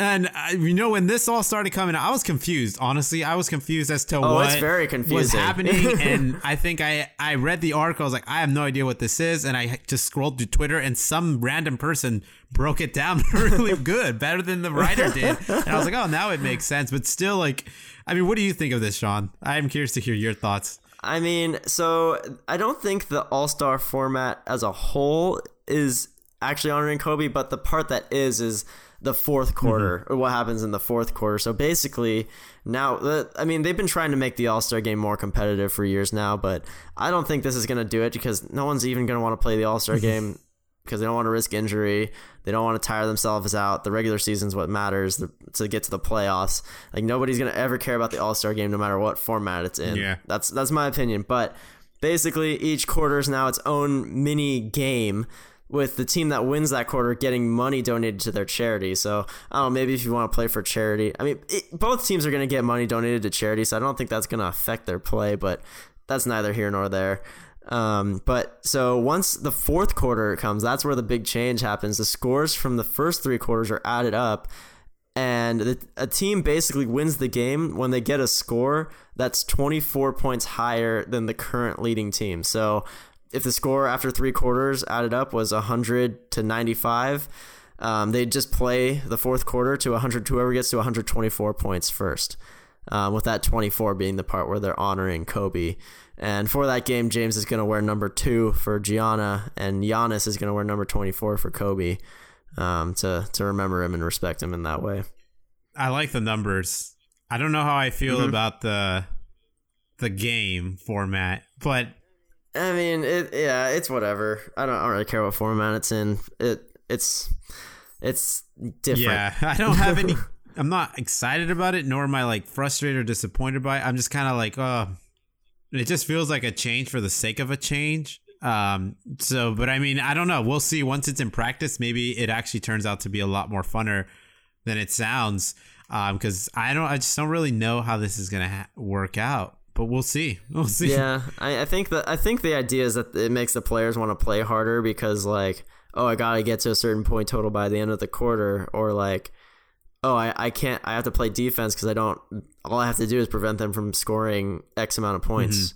And you know when this all started coming out, I was confused. Honestly, I was confused as to Oh, what very was happening. [laughs] and I think I I read the article. I was like, I have no idea what this is. And I just scrolled through Twitter, and some random person broke it down [laughs] really good, better than the writer did. And I was like, oh, now it makes sense. But still, like, I mean, what do you think of this, Sean? I'm curious to hear your thoughts. I mean, so I don't think the All Star format as a whole is actually honoring Kobe, but the part that is is the fourth mm-hmm. quarter or what happens in the fourth quarter. So basically, now uh, I mean they've been trying to make the All Star game more competitive for years now, but I don't think this is going to do it because no one's even going to want to play the All Star mm-hmm. game because they don't want to risk injury. They don't want to tire themselves out. The regular season's what matters the, to get to the playoffs. Like nobody's gonna ever care about the All Star game, no matter what format it's in. Yeah. that's that's my opinion. But basically, each quarter is now its own mini game. With the team that wins that quarter getting money donated to their charity, so I don't know. Maybe if you want to play for charity, I mean, it, both teams are going to get money donated to charity, so I don't think that's going to affect their play. But that's neither here nor there. Um, but so once the fourth quarter comes, that's where the big change happens. The scores from the first three quarters are added up, and the, a team basically wins the game when they get a score that's 24 points higher than the current leading team. So if the score after three quarters added up was 100 to 95, um, they just play the fourth quarter to 100. Whoever gets to 124 points first, um, with that 24 being the part where they're honoring Kobe. And for that game, James is going to wear number two for Gianna, and Giannis is going to wear number 24 for Kobe um, to to remember him and respect him in that way. I like the numbers. I don't know how I feel mm-hmm. about the the game format, but I mean, it yeah, it's whatever. I don't, I don't really care what format it's in. It it's it's different. Yeah, I don't have any. [laughs] I'm not excited about it, nor am I like frustrated or disappointed by it. I'm just kind of like, oh, it just feels like a change for the sake of a change. Um, so, but I mean, I don't know. We'll see once it's in practice. Maybe it actually turns out to be a lot more funner than it sounds. Um, because I don't, I just don't really know how this is gonna ha- work out. But we'll see. We'll see. Yeah, I, I think that I think the idea is that it makes the players want to play harder because like, oh, I gotta get to a certain point total by the end of the quarter, or like, oh, I, I can't, I have to play defense because I don't, all I have to do is prevent them from scoring X amount of points.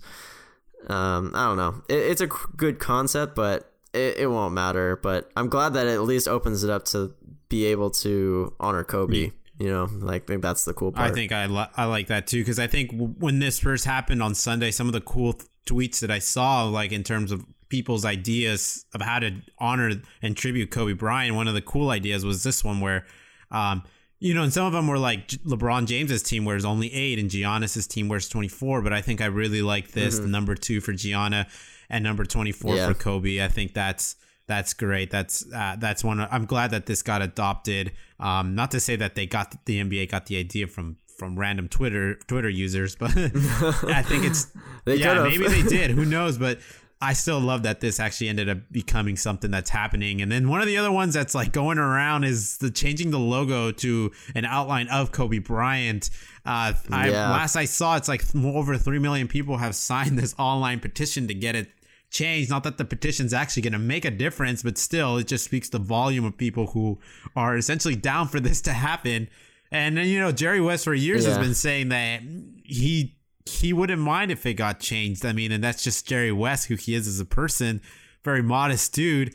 Mm-hmm. Um, I don't know. It, it's a good concept, but it, it won't matter. But I'm glad that it at least opens it up to be able to honor Kobe. You know, like I think that's the cool part. I think I li- I like that too because I think w- when this first happened on Sunday, some of the cool th- tweets that I saw, like in terms of people's ideas of how to honor and tribute Kobe Bryant, one of the cool ideas was this one where um, you know, and some of them were like LeBron James's team wears only eight, and Giannis's team wears twenty four. But I think I really like this mm-hmm. number two for Gianna and number twenty four yeah. for Kobe. I think that's that's great. That's uh, that's one. I'm glad that this got adopted. Um, not to say that they got the NBA got the idea from from random Twitter Twitter users, but I think it's [laughs] yeah maybe they [laughs] did. Who knows? But I still love that this actually ended up becoming something that's happening. And then one of the other ones that's like going around is the changing the logo to an outline of Kobe Bryant. Uh, I, yeah. last I saw, it's like over three million people have signed this online petition to get it changed. Not that the petition's actually going to make a difference, but still, it just speaks the volume of people who are essentially down for this to happen. And then you know, Jerry West for years yeah. has been saying that he he wouldn't mind if it got changed. I mean, and that's just Jerry West, who he is as a person, very modest dude.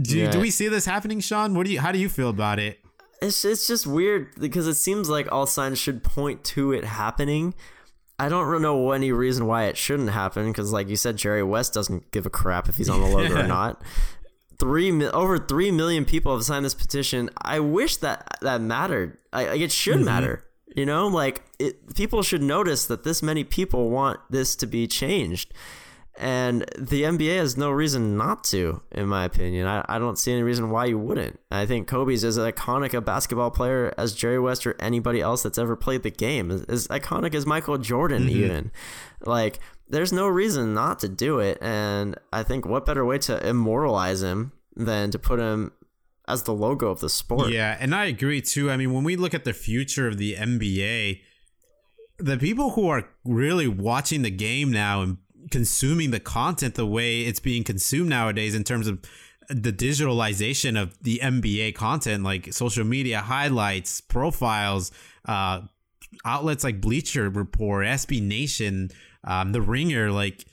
Do, yeah. do we see this happening, Sean? What do you? How do you feel about it? It's it's just weird because it seems like all signs should point to it happening. I don't know any reason why it shouldn't happen because, like you said, Jerry West doesn't give a crap if he's on the logo or not. Three over three million people have signed this petition. I wish that that mattered. I, like it should mm-hmm. matter. You know, like it, people should notice that this many people want this to be changed. And the NBA has no reason not to, in my opinion. I, I don't see any reason why you wouldn't. I think Kobe's as iconic a basketball player as Jerry West or anybody else that's ever played the game. As, as iconic as Michael Jordan, mm-hmm. even. Like, there's no reason not to do it. And I think what better way to immortalize him than to put him as the logo of the sport. Yeah, and I agree too. I mean, when we look at the future of the NBA, the people who are really watching the game now and consuming the content the way it's being consumed nowadays in terms of the digitalization of the NBA content, like social media highlights, profiles, uh, outlets like Bleacher Report, SB Nation, um, The Ringer, like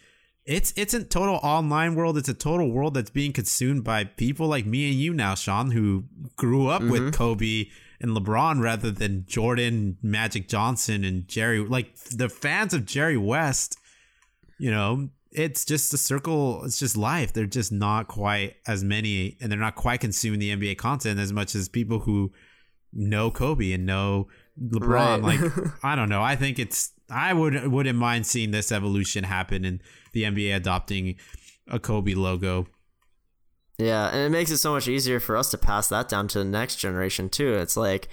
it's it's a total online world. It's a total world that's being consumed by people like me and you now, Sean, who grew up mm-hmm. with Kobe and LeBron rather than Jordan, Magic Johnson, and Jerry. Like the fans of Jerry West, you know, it's just a circle. It's just life. They're just not quite as many, and they're not quite consuming the NBA content as much as people who know Kobe and know LeBron. Right. Like [laughs] I don't know. I think it's I would wouldn't mind seeing this evolution happen and the NBA adopting a Kobe logo. Yeah, and it makes it so much easier for us to pass that down to the next generation too. It's like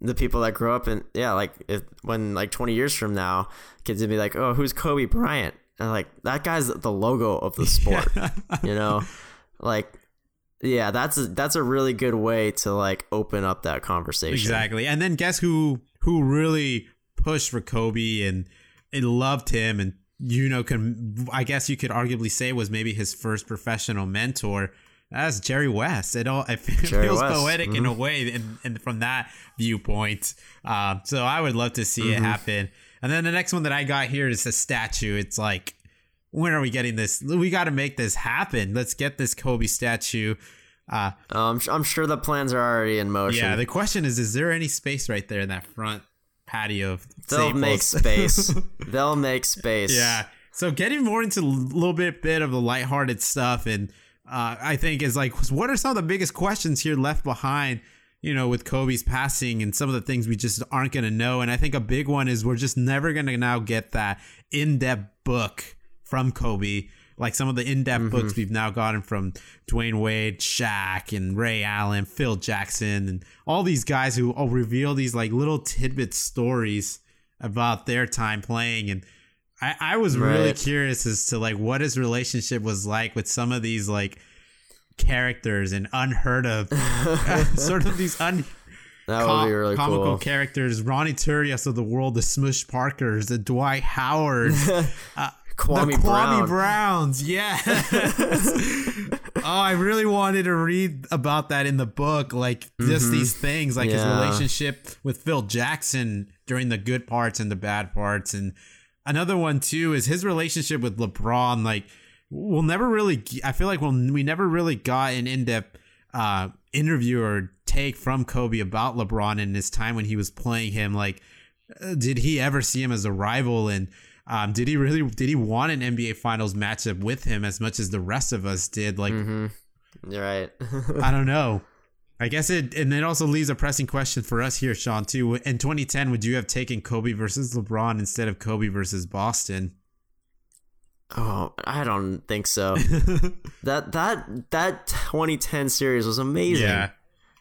the people that grow up in yeah, like if when like 20 years from now, kids would be like, "Oh, who's Kobe Bryant?" And like that guy's the logo of the [laughs] sport, you know? [laughs] Like yeah, that's a, that's a really good way to like open up that conversation. Exactly. And then guess who who really pushed for Kobe and and loved him and you know, can I guess you could arguably say was maybe his first professional mentor. That's Jerry West. It all it [laughs] Jerry feels West. poetic in Mhm. a way, and, and from that viewpoint. Um, so I would love to see it Mhm. happen. And then the next one that I got here is a statue. It's like, when are we getting this? We got to make this happen. Let's get this Kobe statue. Uh, um, I'm sure the plans are already in motion. yeah. The question is, is there any space right there in that front patio? Of They'll make space. [laughs] They'll make space. Yeah. So getting more into a little bit bit of the lighthearted stuff, and uh, I think is like, what are some of the biggest questions here left behind? You know, with Kobe's passing and some of the things we just aren't going to know. And I think a big one is we're just never going to now get that in depth book from Kobe. Like some of the in depth mm-hmm. books we've now gotten from Dwyane Wade, Shaq, and Ray Allen, Phil Jackson, and all these guys who all reveal these like little tidbit stories about their time playing. And I, I was really curious as to like what his relationship was like with some of these like characters and unheard of [laughs] [laughs] sort of these un That com- would be really comical cool. characters Ronny Turiaf of the world the Smush Parkers the Dwight Howard [laughs] uh, Kwame the Kwame Brown. Browns yeah oh I really wanted to read about that in the book like just Mhm. these things like his relationship with Phil Jackson during the good parts and the bad parts and another one too is his relationship with LeBron like we'll never really I feel like we'll, we never really got an in-depth uh interview or take from Kobe about LeBron in his time when he was playing him like uh, did he ever see him as a rival and um, did he really did he want an NBA finals matchup with him as much as the rest of us did like You're right. [laughs] I don't know. I guess it, and it also leaves a pressing question for us here, Sean. Too in 2010, would you have taken Kobe versus LeBron instead of Kobe versus Boston? Oh, I don't think so. [laughs] that that that 2010 series was amazing. Yeah.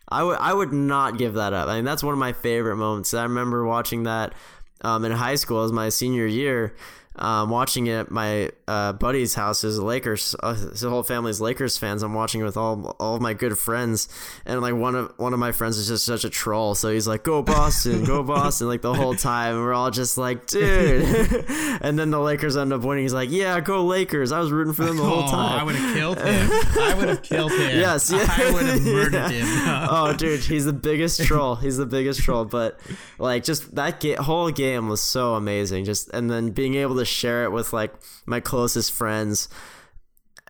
I would I would not give that up. I mean, that's one of my favorite moments. I remember watching that um, in high school as my senior year. Um, watching it at my uh, buddy's house is Lakers. Uh, his whole family's Lakers fans. I'm watching it with all all of my good friends, and like one of one of my friends is just such a troll. So he's like, "Go Boston, go [laughs] Boston!" Like the whole time, and we're all just like, "Dude!" [laughs] and then the Lakers end up winning. He's like, "Yeah, go Lakers!" I was rooting for them the whole Oh, time. I would have killed [laughs] him. I would have killed him. Yes, yeah. I would have murdered Yeah. him. oh, dude, he's the biggest troll. He's the biggest troll. But like, just that ga- whole game was so amazing. Just and then being able to share it with like my closest friends.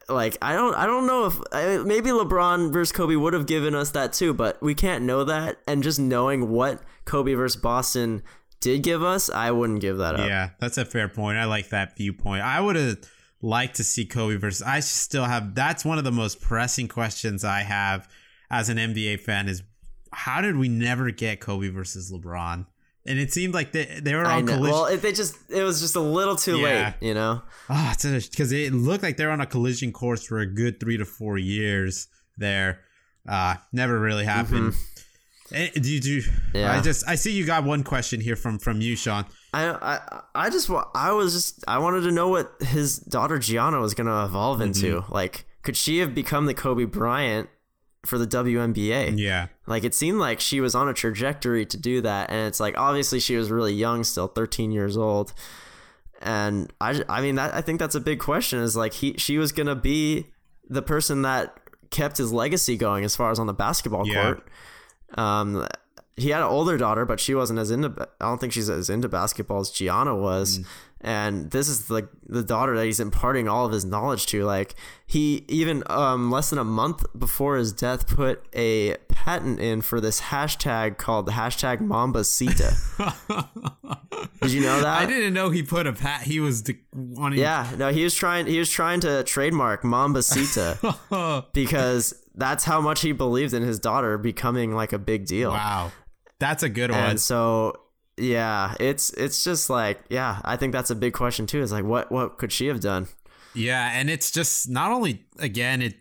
Like I don't, I don't know if I, maybe LeBron versus Kobe would have given us that too, but we can't know that. And just knowing what Kobe versus Boston did give us, I wouldn't give that up. Yeah, that's a fair point. I like that viewpoint. I would have liked to see Kobe versus. I still have. That's one of the most pressing questions I have as an NBA fan is how did we never get Kobe versus LeBron? And it seemed like they they were on collision. Well, it, they just it was just a little too Yeah. late, you know. Ah, because it looked like they're on a collision course for a good three to four years there. Uh, never really happened. Eh, Do you do? Yeah. I just I see you got one question here from from you, Sean. I, I I just I was just I wanted to know what his daughter Gianna was gonna evolve into. Like, could she have become the Kobe Bryant for the WNBA? Yeah. Like, it seemed like she was on a trajectory to do that, and it's like obviously she was really young, still 13 years old. And I, I mean that I think that's a big question. Is like he she was gonna be the person that kept his legacy going as far as on the basketball Yeah. court. Um, he had an older daughter, but she wasn't as into. I don't think she's as into basketball as Gianna was. And this is like the daughter that he's imparting all of his knowledge to. Like he even um, less than a month before his death put a patent in for this hashtag called the hashtag Mambacita. [laughs] Did you know that? I didn't know he put a pat. He was the wanting. Yeah, no, he was trying. He was trying to trademark Mambacita [laughs] because that's how much he believed in his daughter becoming like a big deal. Wow, that's a good one. So, yeah, it's it's just like, yeah, I think that's a big question too. Is like, what what could she have done? Yeah, and it's just not only again it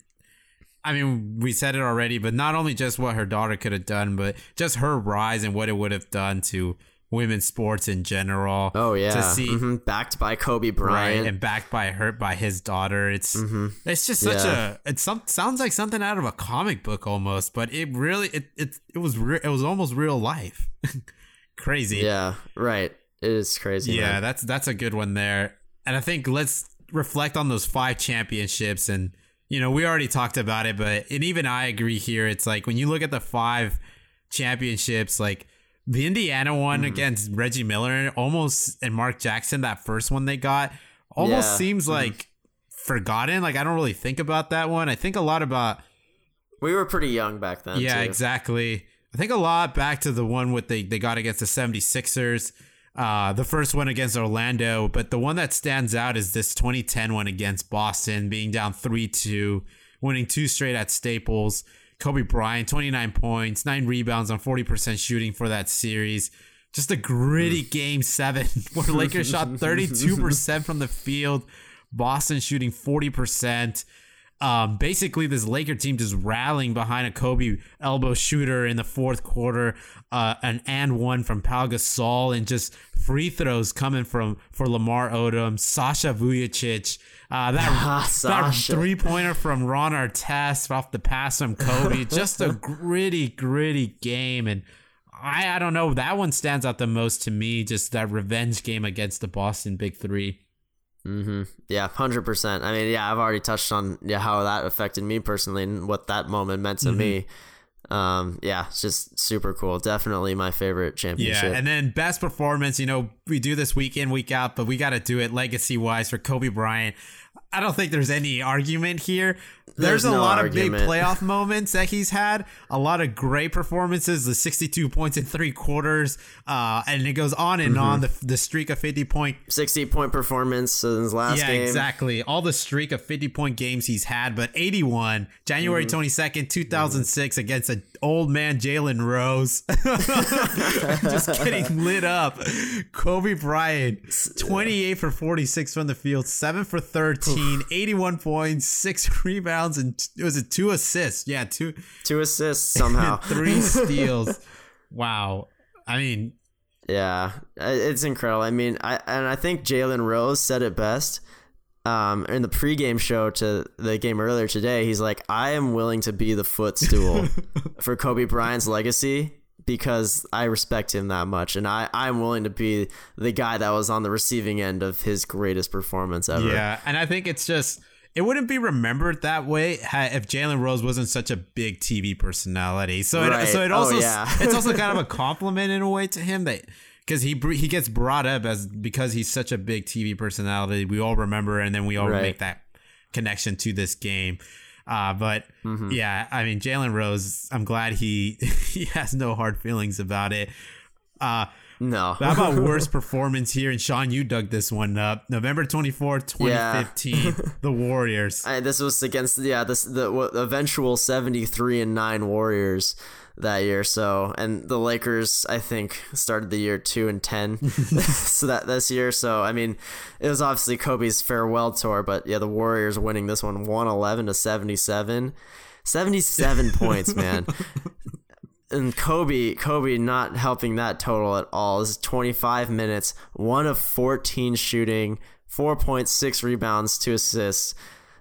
I mean, we said it already, but not only just what her daughter could have done, but just her rise and what it would have done to women's sports in general. Oh yeah, To see Mhm. backed by Kobe right Bryant. and backed by her by his daughter. It's it's just such Yeah. a it some sounds like something out of a comic book almost, but it really it it, it was re- it was almost real life. [laughs] Crazy. yeah, right. It is crazy. Yeah, man. that's that's a good one there. and I think let's reflect on those five championships. And, you know, we already talked about it, but, and even I agree here. It's like when you look at the five championships, like the Indiana one mm-hmm. against Reggie Miller almost, and Mark Jackson, that first one they got, almost yeah. seems mm-hmm. like forgotten. Like, I don't really think about that one. I think a lot about. We were pretty young back then. Yeah, too. exactly. I think a lot back to the one with they, they got against the 76ers uh, the first one against Orlando, but the one that stands out is this 2010 one against Boston, being down 3 2, winning two straight at Staples. Kobe Bryant, 29 points, nine rebounds on 40% shooting for that series. Just a gritty game seven [laughs] where Lakers shot 32% from the field, Boston shooting 40%. Um, basically, this Laker team just rallying behind a Kobe elbow shooter in the fourth quarter, uh, an and one from Pau Gasol, and just free throws coming from for Lamar Odom, Sasha Vujacic. Uh, that [laughs] that three pointer from Ron Artest off the pass from Kobe. [laughs] just a gritty, gritty game, and I I don't know that one stands out the most to me. Just that revenge game against the Boston Big Three. Mm-hmm. Yeah, hundred percent. I mean, yeah, I've already touched on yeah how that affected me personally and what that moment meant to mm-hmm. me. Um, yeah, it's just super cool. Definitely my favorite championship. Yeah, and then best performance. You know, we do this week in, week out, but we got to do it legacy wise for Kobe Bryant. I don't think there's any argument here. There's, there's a no lot argument. of big playoff [laughs] moments that he's had, a lot of great performances, the 62 points in three quarters, uh, and it goes on and mm-hmm. on. The, the streak of 50 point, 60 point performance in his last yeah, game. exactly. All the streak of 50 point games he's had, but 81, January mm-hmm. 22nd, 2006, mm-hmm. against an old man Jalen Rose, [laughs] just getting [laughs] lit up. Kobe Bryant, 28 for 46 from the field, seven for 13, 81 points, six rebounds [laughs] rebounds and it was it two assists. Yeah, two two assists somehow. three steals. Wow. I mean, yeah, it's incredible. I mean, I and I think Jalen Rose said it best. Um, in the pregame show to the game earlier today, he's like, "I am willing to be the footstool [laughs] for Kobe Bryant's legacy because I respect him that much, and I I'm willing to be the guy that was on the receiving end of his greatest performance ever." Yeah, and I think it's just it wouldn't be remembered that way if Jalen Rose wasn't such a big TV personality. So right. it, so it oh, also oh, yeah. it's also kind of a [laughs] compliment in a way to him that because he he gets brought up as because he's such a big TV personality. We all remember, and then we all right. make that connection to this game. Uh, but mm-hmm. yeah, I mean Jalen Rose, I'm glad he [laughs] he has no hard feelings about it. Uh, no. How about [laughs] worst performance here? And Sean, you dug this one up. November 24th, 2015, yeah. [laughs] the Warriors. I, this was against, yeah, this the eventual 73 and 9 Warriors that year. So, and the Lakers, I think, started the year 2 and 10. [laughs] [laughs] so that this year. So, I mean, it was obviously Kobe's farewell tour, but yeah, the Warriors winning this one 111 to 77. 77 [laughs] points, man and Kobe, Kobe not helping that total at all. This is 25 minutes, one of 14 shooting, 4.6 rebounds, two assists.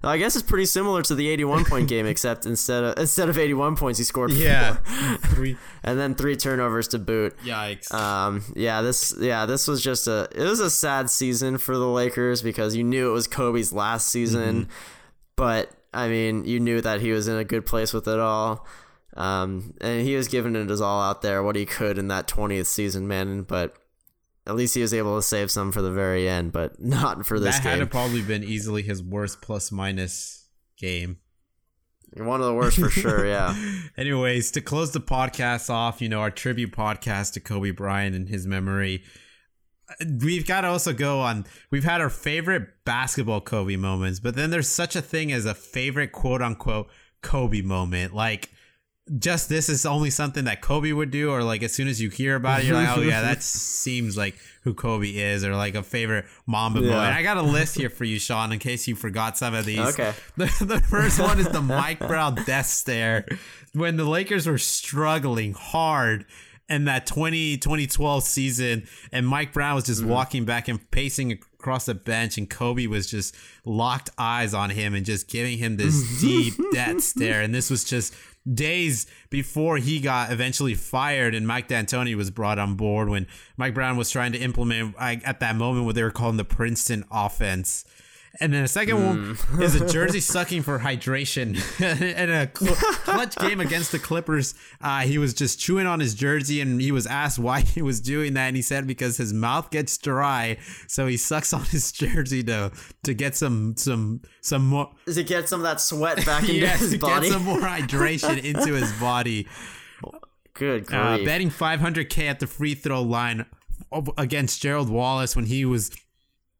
I guess it's pretty similar to the 81 point [laughs] game, except instead of instead of 81 points, he scored yeah, [laughs] three, and then three turnovers to boot. Yikes. Um, yeah, this yeah this was just a it was a sad season for the Lakers because you knew it was Kobe's last season, mm-hmm. but I mean you knew that he was in a good place with it all. Um, and he was giving it his all out there, what he could in that 20th season, man. But at least he was able to save some for the very end, but [laughs] not for this that game. That had probably been easily his worst plus minus game. One of the worst for sure, yeah. [laughs] Anyways, to close the podcast off, you know, our tribute podcast to Kobe Bryant and his memory. We've got to also go on. We've had our favorite basketball Kobe moments, but then there's such a thing as a favorite quote unquote Kobe moment. Like, just this is only something that Kobe would do, or like as soon as you hear about it, you're like, oh yeah, that [laughs] seems like who Kobe is, or like a favorite Mamba yeah. boy. And I got a list here for you, Sean, in case you forgot some of these. Okay. [laughs] The, the first one is the Mike Brown death stare when the Lakers were struggling hard in that 20, 2012 season, and Mike Brown was just mm-hmm. walking back and pacing across the bench, and Kobe was just locked eyes on him and just giving him this [laughs] deep death stare. And this was just days before he got eventually fired and Mike D'Antoni was brought on board when Mike Brown was trying to implement at that moment what they were calling the Princeton offense. And then the second mm. one is a [laughs] jersey sucking for hydration. [laughs] in a cl- clutch game against the Clippers, uh, he was just chewing on his jersey and he was asked why he was doing that. And he said because his mouth gets dry. So he sucks on his [laughs] jersey to to get some some some more. To get some of that sweat back into his body. Get some more hydration into his body. Good uh, betting 500K at the free throw line against Gerald Wallace when he was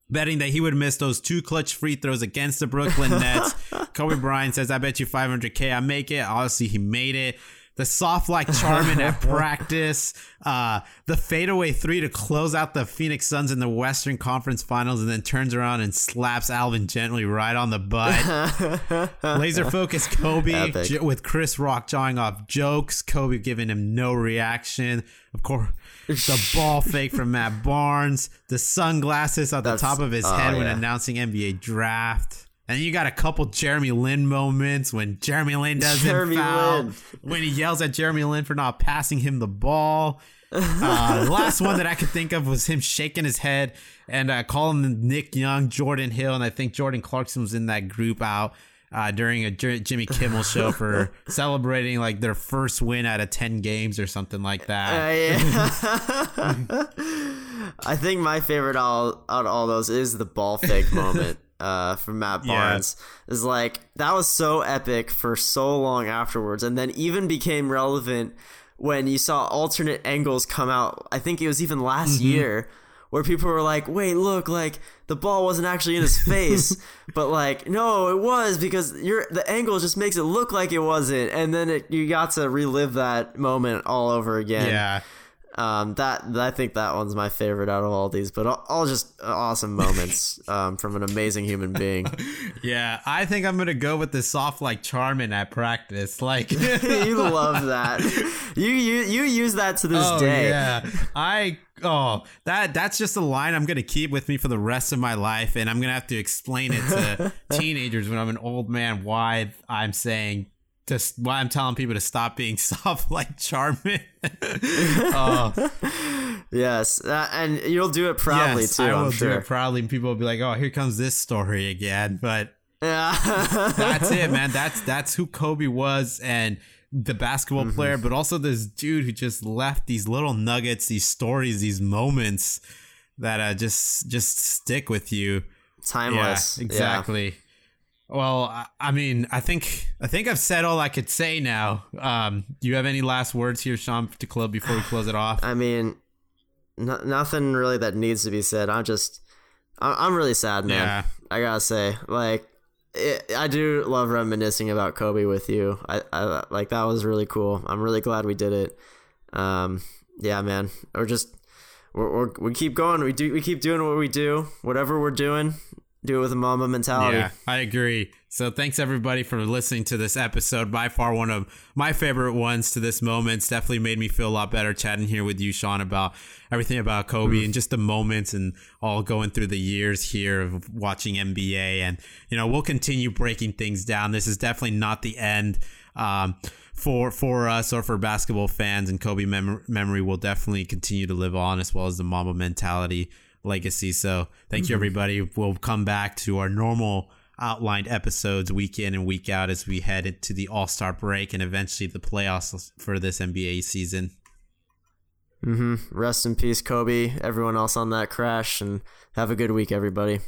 betting that he would miss those two clutch free throws against the Brooklyn [laughs] Nets. Kobe Bryant says, I bet you 500K I make it. Obviously, he made it. The soft like Charmin at [laughs] practice, uh, the fadeaway three to close out the Phoenix Suns in the Western Conference Finals, and then turns around and slaps Alvin Gentry right on the butt. [laughs] Laser focus Kobe j- with Chris Rock jawing off jokes. Kobe giving him no reaction. Of course, the ball fake from Matt Barnes, the sunglasses at That's, the top of his head oh, when announcing NBA draft. And you got a couple Jeremy Lin moments when Jeremy Lin doesn't Jeremy foul, Lin. when he yells at Jeremy Lin for not passing him the ball. Uh, the last one that I could think of was him shaking his head and uh, calling Nick Young, Jordan Hill, and I think Jordan Clarkson was in that group out uh, during a J- Jimmy Kimmel show [laughs] for celebrating like their first win out of 10 games or something like that. Uh, yeah. [laughs] I think my favorite all, out of all those is the ball fake moment [laughs] uh, from Matt Barnes. Yeah. Is like, that was so epic for so long afterwards, and then even became relevant when you saw alternate angles come out. I think it was even last mm-hmm. year where people were like, "Wait, look, like the ball wasn't actually in his [laughs] face, but like no, it was because your the angle just makes it look like it wasn't." And then it, you got to relive that moment all over again. Yeah. Um, that I think that one's my favorite out of all these, but all, all just awesome moments [laughs] um, from an amazing human being. [laughs] Yeah, I think I'm gonna go with the soft like Charmin at practice. Like [laughs] you love that. You you you use that to this oh, day. Yeah, I oh that that's just a line I'm gonna keep with me for the rest of my life, and I'm gonna have to explain it to teenagers when I'm an old man why I'm saying just why I'm telling people to stop being [laughs] soft like Charmin. oh. [laughs] Yes, uh, and you'll do it proudly yes, too. I will sure. do it proudly, and people will be like, "Oh, here comes this story again." But yeah, that's it, [laughs] man. That's that's who Kobe was, and the basketball mm-hmm. player, but also this dude who just left these little nuggets, these stories, these moments that uh, just just stick with you. Timeless, yeah, exactly. Yeah. Well, I mean, I think I think I've said all I could say now. Um, do you have any last words here, Sean, to club before we close it off? [sighs] I mean, no, nothing really that needs to be said. I'm just, I'm really sad, man. Yeah. I gotta say, like, it, I do love reminiscing about Kobe with you. I, I like that was really cool. I'm really glad we did it. Um, yeah, man. We're just, we're, we're we keep going. We do, we keep doing what we do. Whatever we're doing, do it with a Mamba mentality. Yeah, I agree. So thanks everybody for listening to this episode. By far one of my favorite ones to this moment. It's definitely made me feel a lot better chatting here with you, Sean, about everything about Kobe mm. and just the moments and all going through the years here of watching NBA. And, you know, we'll continue breaking things down. This is definitely not the end. Um, for for us or for basketball fans and Kobe mem- memory will definitely continue to live on as well as the Mamba mentality legacy. So thank mm-hmm. you, everybody. We'll come back to our normal outlined episodes week in and week out as we head into the All Star break and eventually the playoffs for this NBA season. Mm-hmm. Rest in peace, Kobe. Everyone else on that crash, and have a good week, everybody.